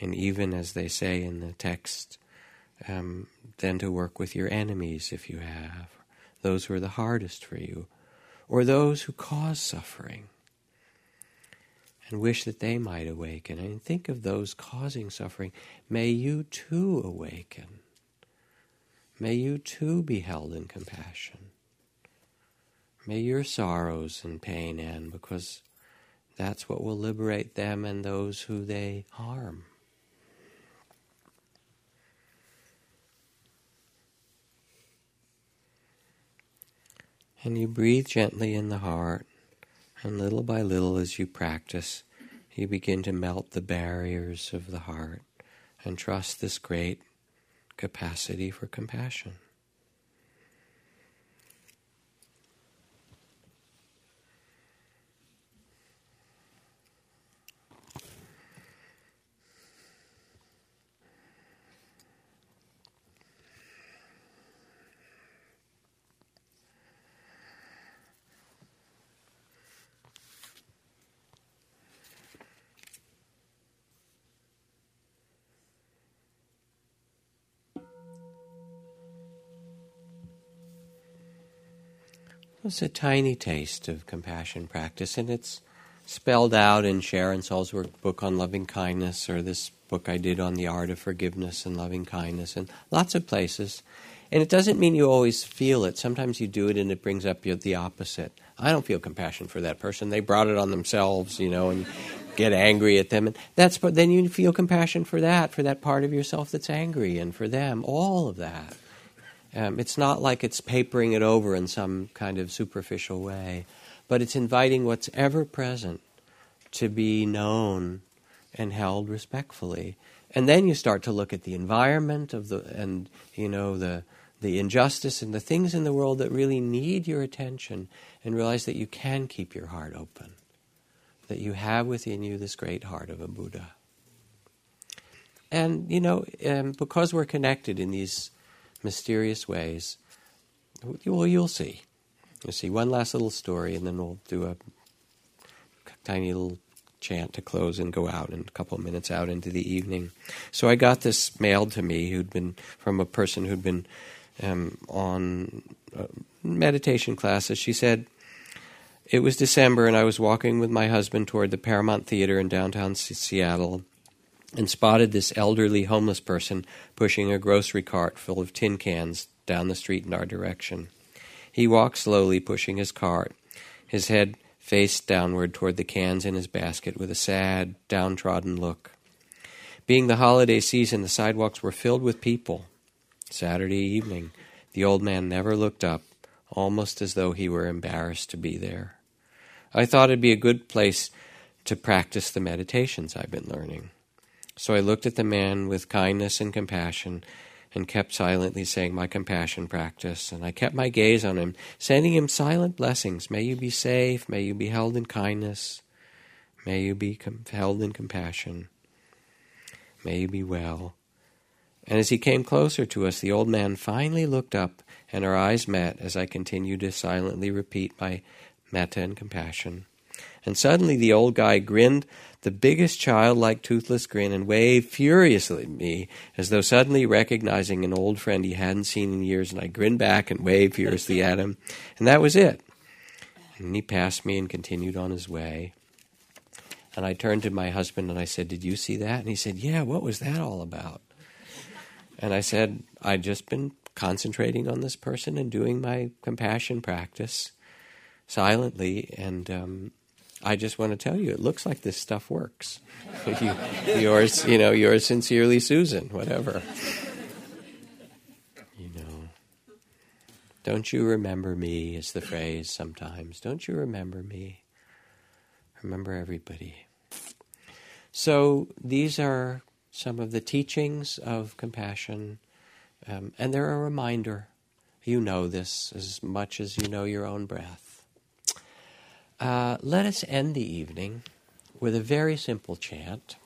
And even as they say in the text, um, then to work with your enemies if you have, those who are the hardest for you, or those who cause suffering, and wish that they might awaken. And think of those causing suffering. May you too awaken. May you too be held in compassion. May your sorrows and pain end because that's what will liberate them and those who they harm. And you breathe gently in the heart, and little by little as you practice, you begin to melt the barriers of the heart and trust this great capacity for compassion. It's a tiny taste of compassion practice, and it's spelled out in Sharon Salzberg's book on loving kindness, or this book I did on the art of forgiveness and loving kindness, and lots of places. And it doesn't mean you always feel it. Sometimes you do it and it brings up the opposite. I don't feel compassion for that person. They brought it on themselves, you know, and get angry at them. And that's but then you feel compassion for that, for that part of yourself that's angry, and for them, all of that. Um, it's not like it's papering it over in some kind of superficial way, but it's inviting what's ever present to be known and held respectfully. And then you start to look at the environment of the and you know the the injustice and the things in the world that really need your attention and realize that you can keep your heart open. That you have within you this great heart of a Buddha. And you know, um, because we're connected in these mysterious ways. Well, you'll see. You'll see one last little story, and then we'll do a tiny little chant to close and go out in a couple of minutes out into the evening. So I got this mailed to me who'd been from a person who'd been um, on uh, meditation classes. She said, It was December, and I was walking with my husband toward the Paramount Theater in downtown Seattle and spotted this elderly homeless person pushing a grocery cart full of tin cans down the street in our direction. He walked slowly, pushing his cart, his head faced downward toward the cans in his basket with a sad, downtrodden look. Being the holiday season, the sidewalks were filled with people. Saturday evening, the old man never looked up, almost as though he were embarrassed to be there. I thought it'd be a good place to practice the meditations I've been learning. So I looked at the man with kindness and compassion and kept silently saying my compassion practice. And I kept my gaze on him, sending him silent blessings. May you be safe. May you be held in kindness. May you be com- held in compassion. May you be well. And as he came closer to us, the old man finally looked up, and our eyes met as I continued to silently repeat my metta and compassion. And suddenly the old guy grinned the biggest childlike toothless grin and waved furiously at me as though suddenly recognizing an old friend he hadn't seen in years. And I grinned back and waved furiously at him. And that was it. And he passed me and continued on his way. And I turned to my husband and I said, Did you see that? And he said, Yeah, what was that all about? And I said, I'd just been concentrating on this person and doing my compassion practice silently. And um, I just want to tell you, it looks like this stuff works. you, yours, you know, yours sincerely, Susan, whatever. You know, don't you remember me is the phrase sometimes. Don't you remember me? Remember everybody. So these are some of the teachings of compassion, um, and they're a reminder. You know this as much as you know your own breath. Uh, let us end the evening with a very simple chant.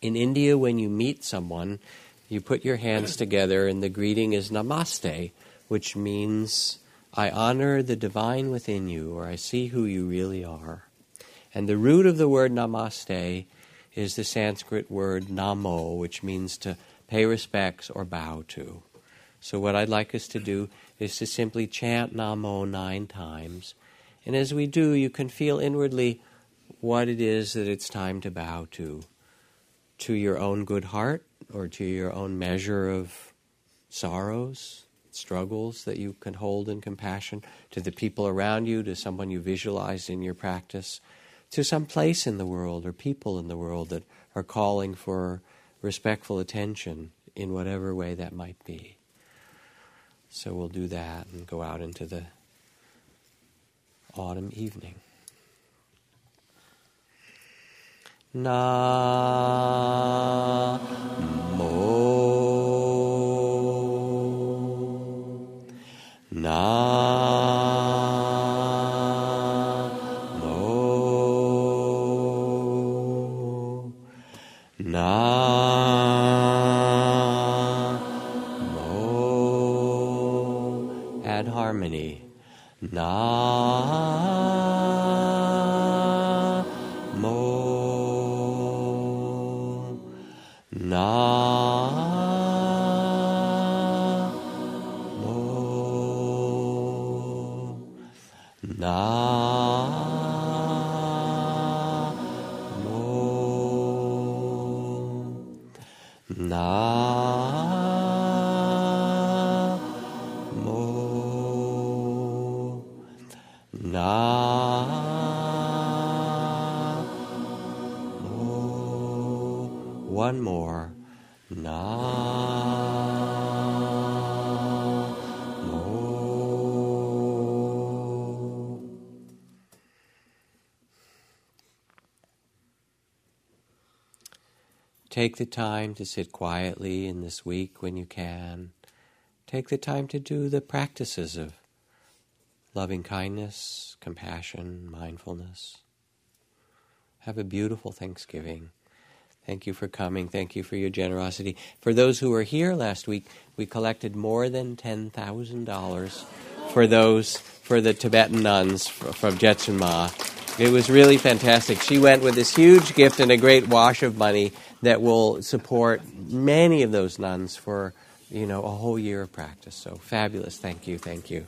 In India, when you meet someone, you put your hands together, and the greeting is Namaste, which means I honor the divine within you, or I see who you really are. And the root of the word Namaste is the Sanskrit word Namo, which means to pay respects or bow to. So, what I'd like us to do is to simply chant Namo nine times and as we do, you can feel inwardly what it is that it's time to bow to. To your own good heart or to your own measure of sorrows, struggles that you can hold in compassion, to the people around you, to someone you visualize in your practice, to some place in the world or people in the world that are calling for respectful attention in whatever way that might be. So we'll do that and go out into the autumn evening. Na mo. Na mo. Na mo. Add harmony. Na Take the time to sit quietly in this week when you can. Take the time to do the practices of loving kindness, compassion, mindfulness. Have a beautiful Thanksgiving. Thank you for coming. Thank you for your generosity. For those who were here last week, we collected more than $10,000 for those, for the Tibetan nuns from Jetsun Ma. It was really fantastic. She went with this huge gift and a great wash of money that will support many of those nuns for, you know, a whole year of practice. So fabulous. Thank you. Thank you.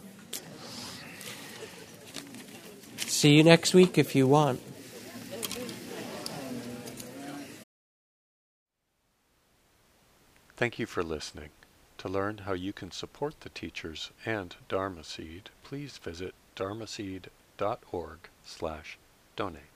See you next week if you want. Thank you for listening. To learn how you can support the teachers and Dharma Seed, please visit dharmaseed.org slash donate.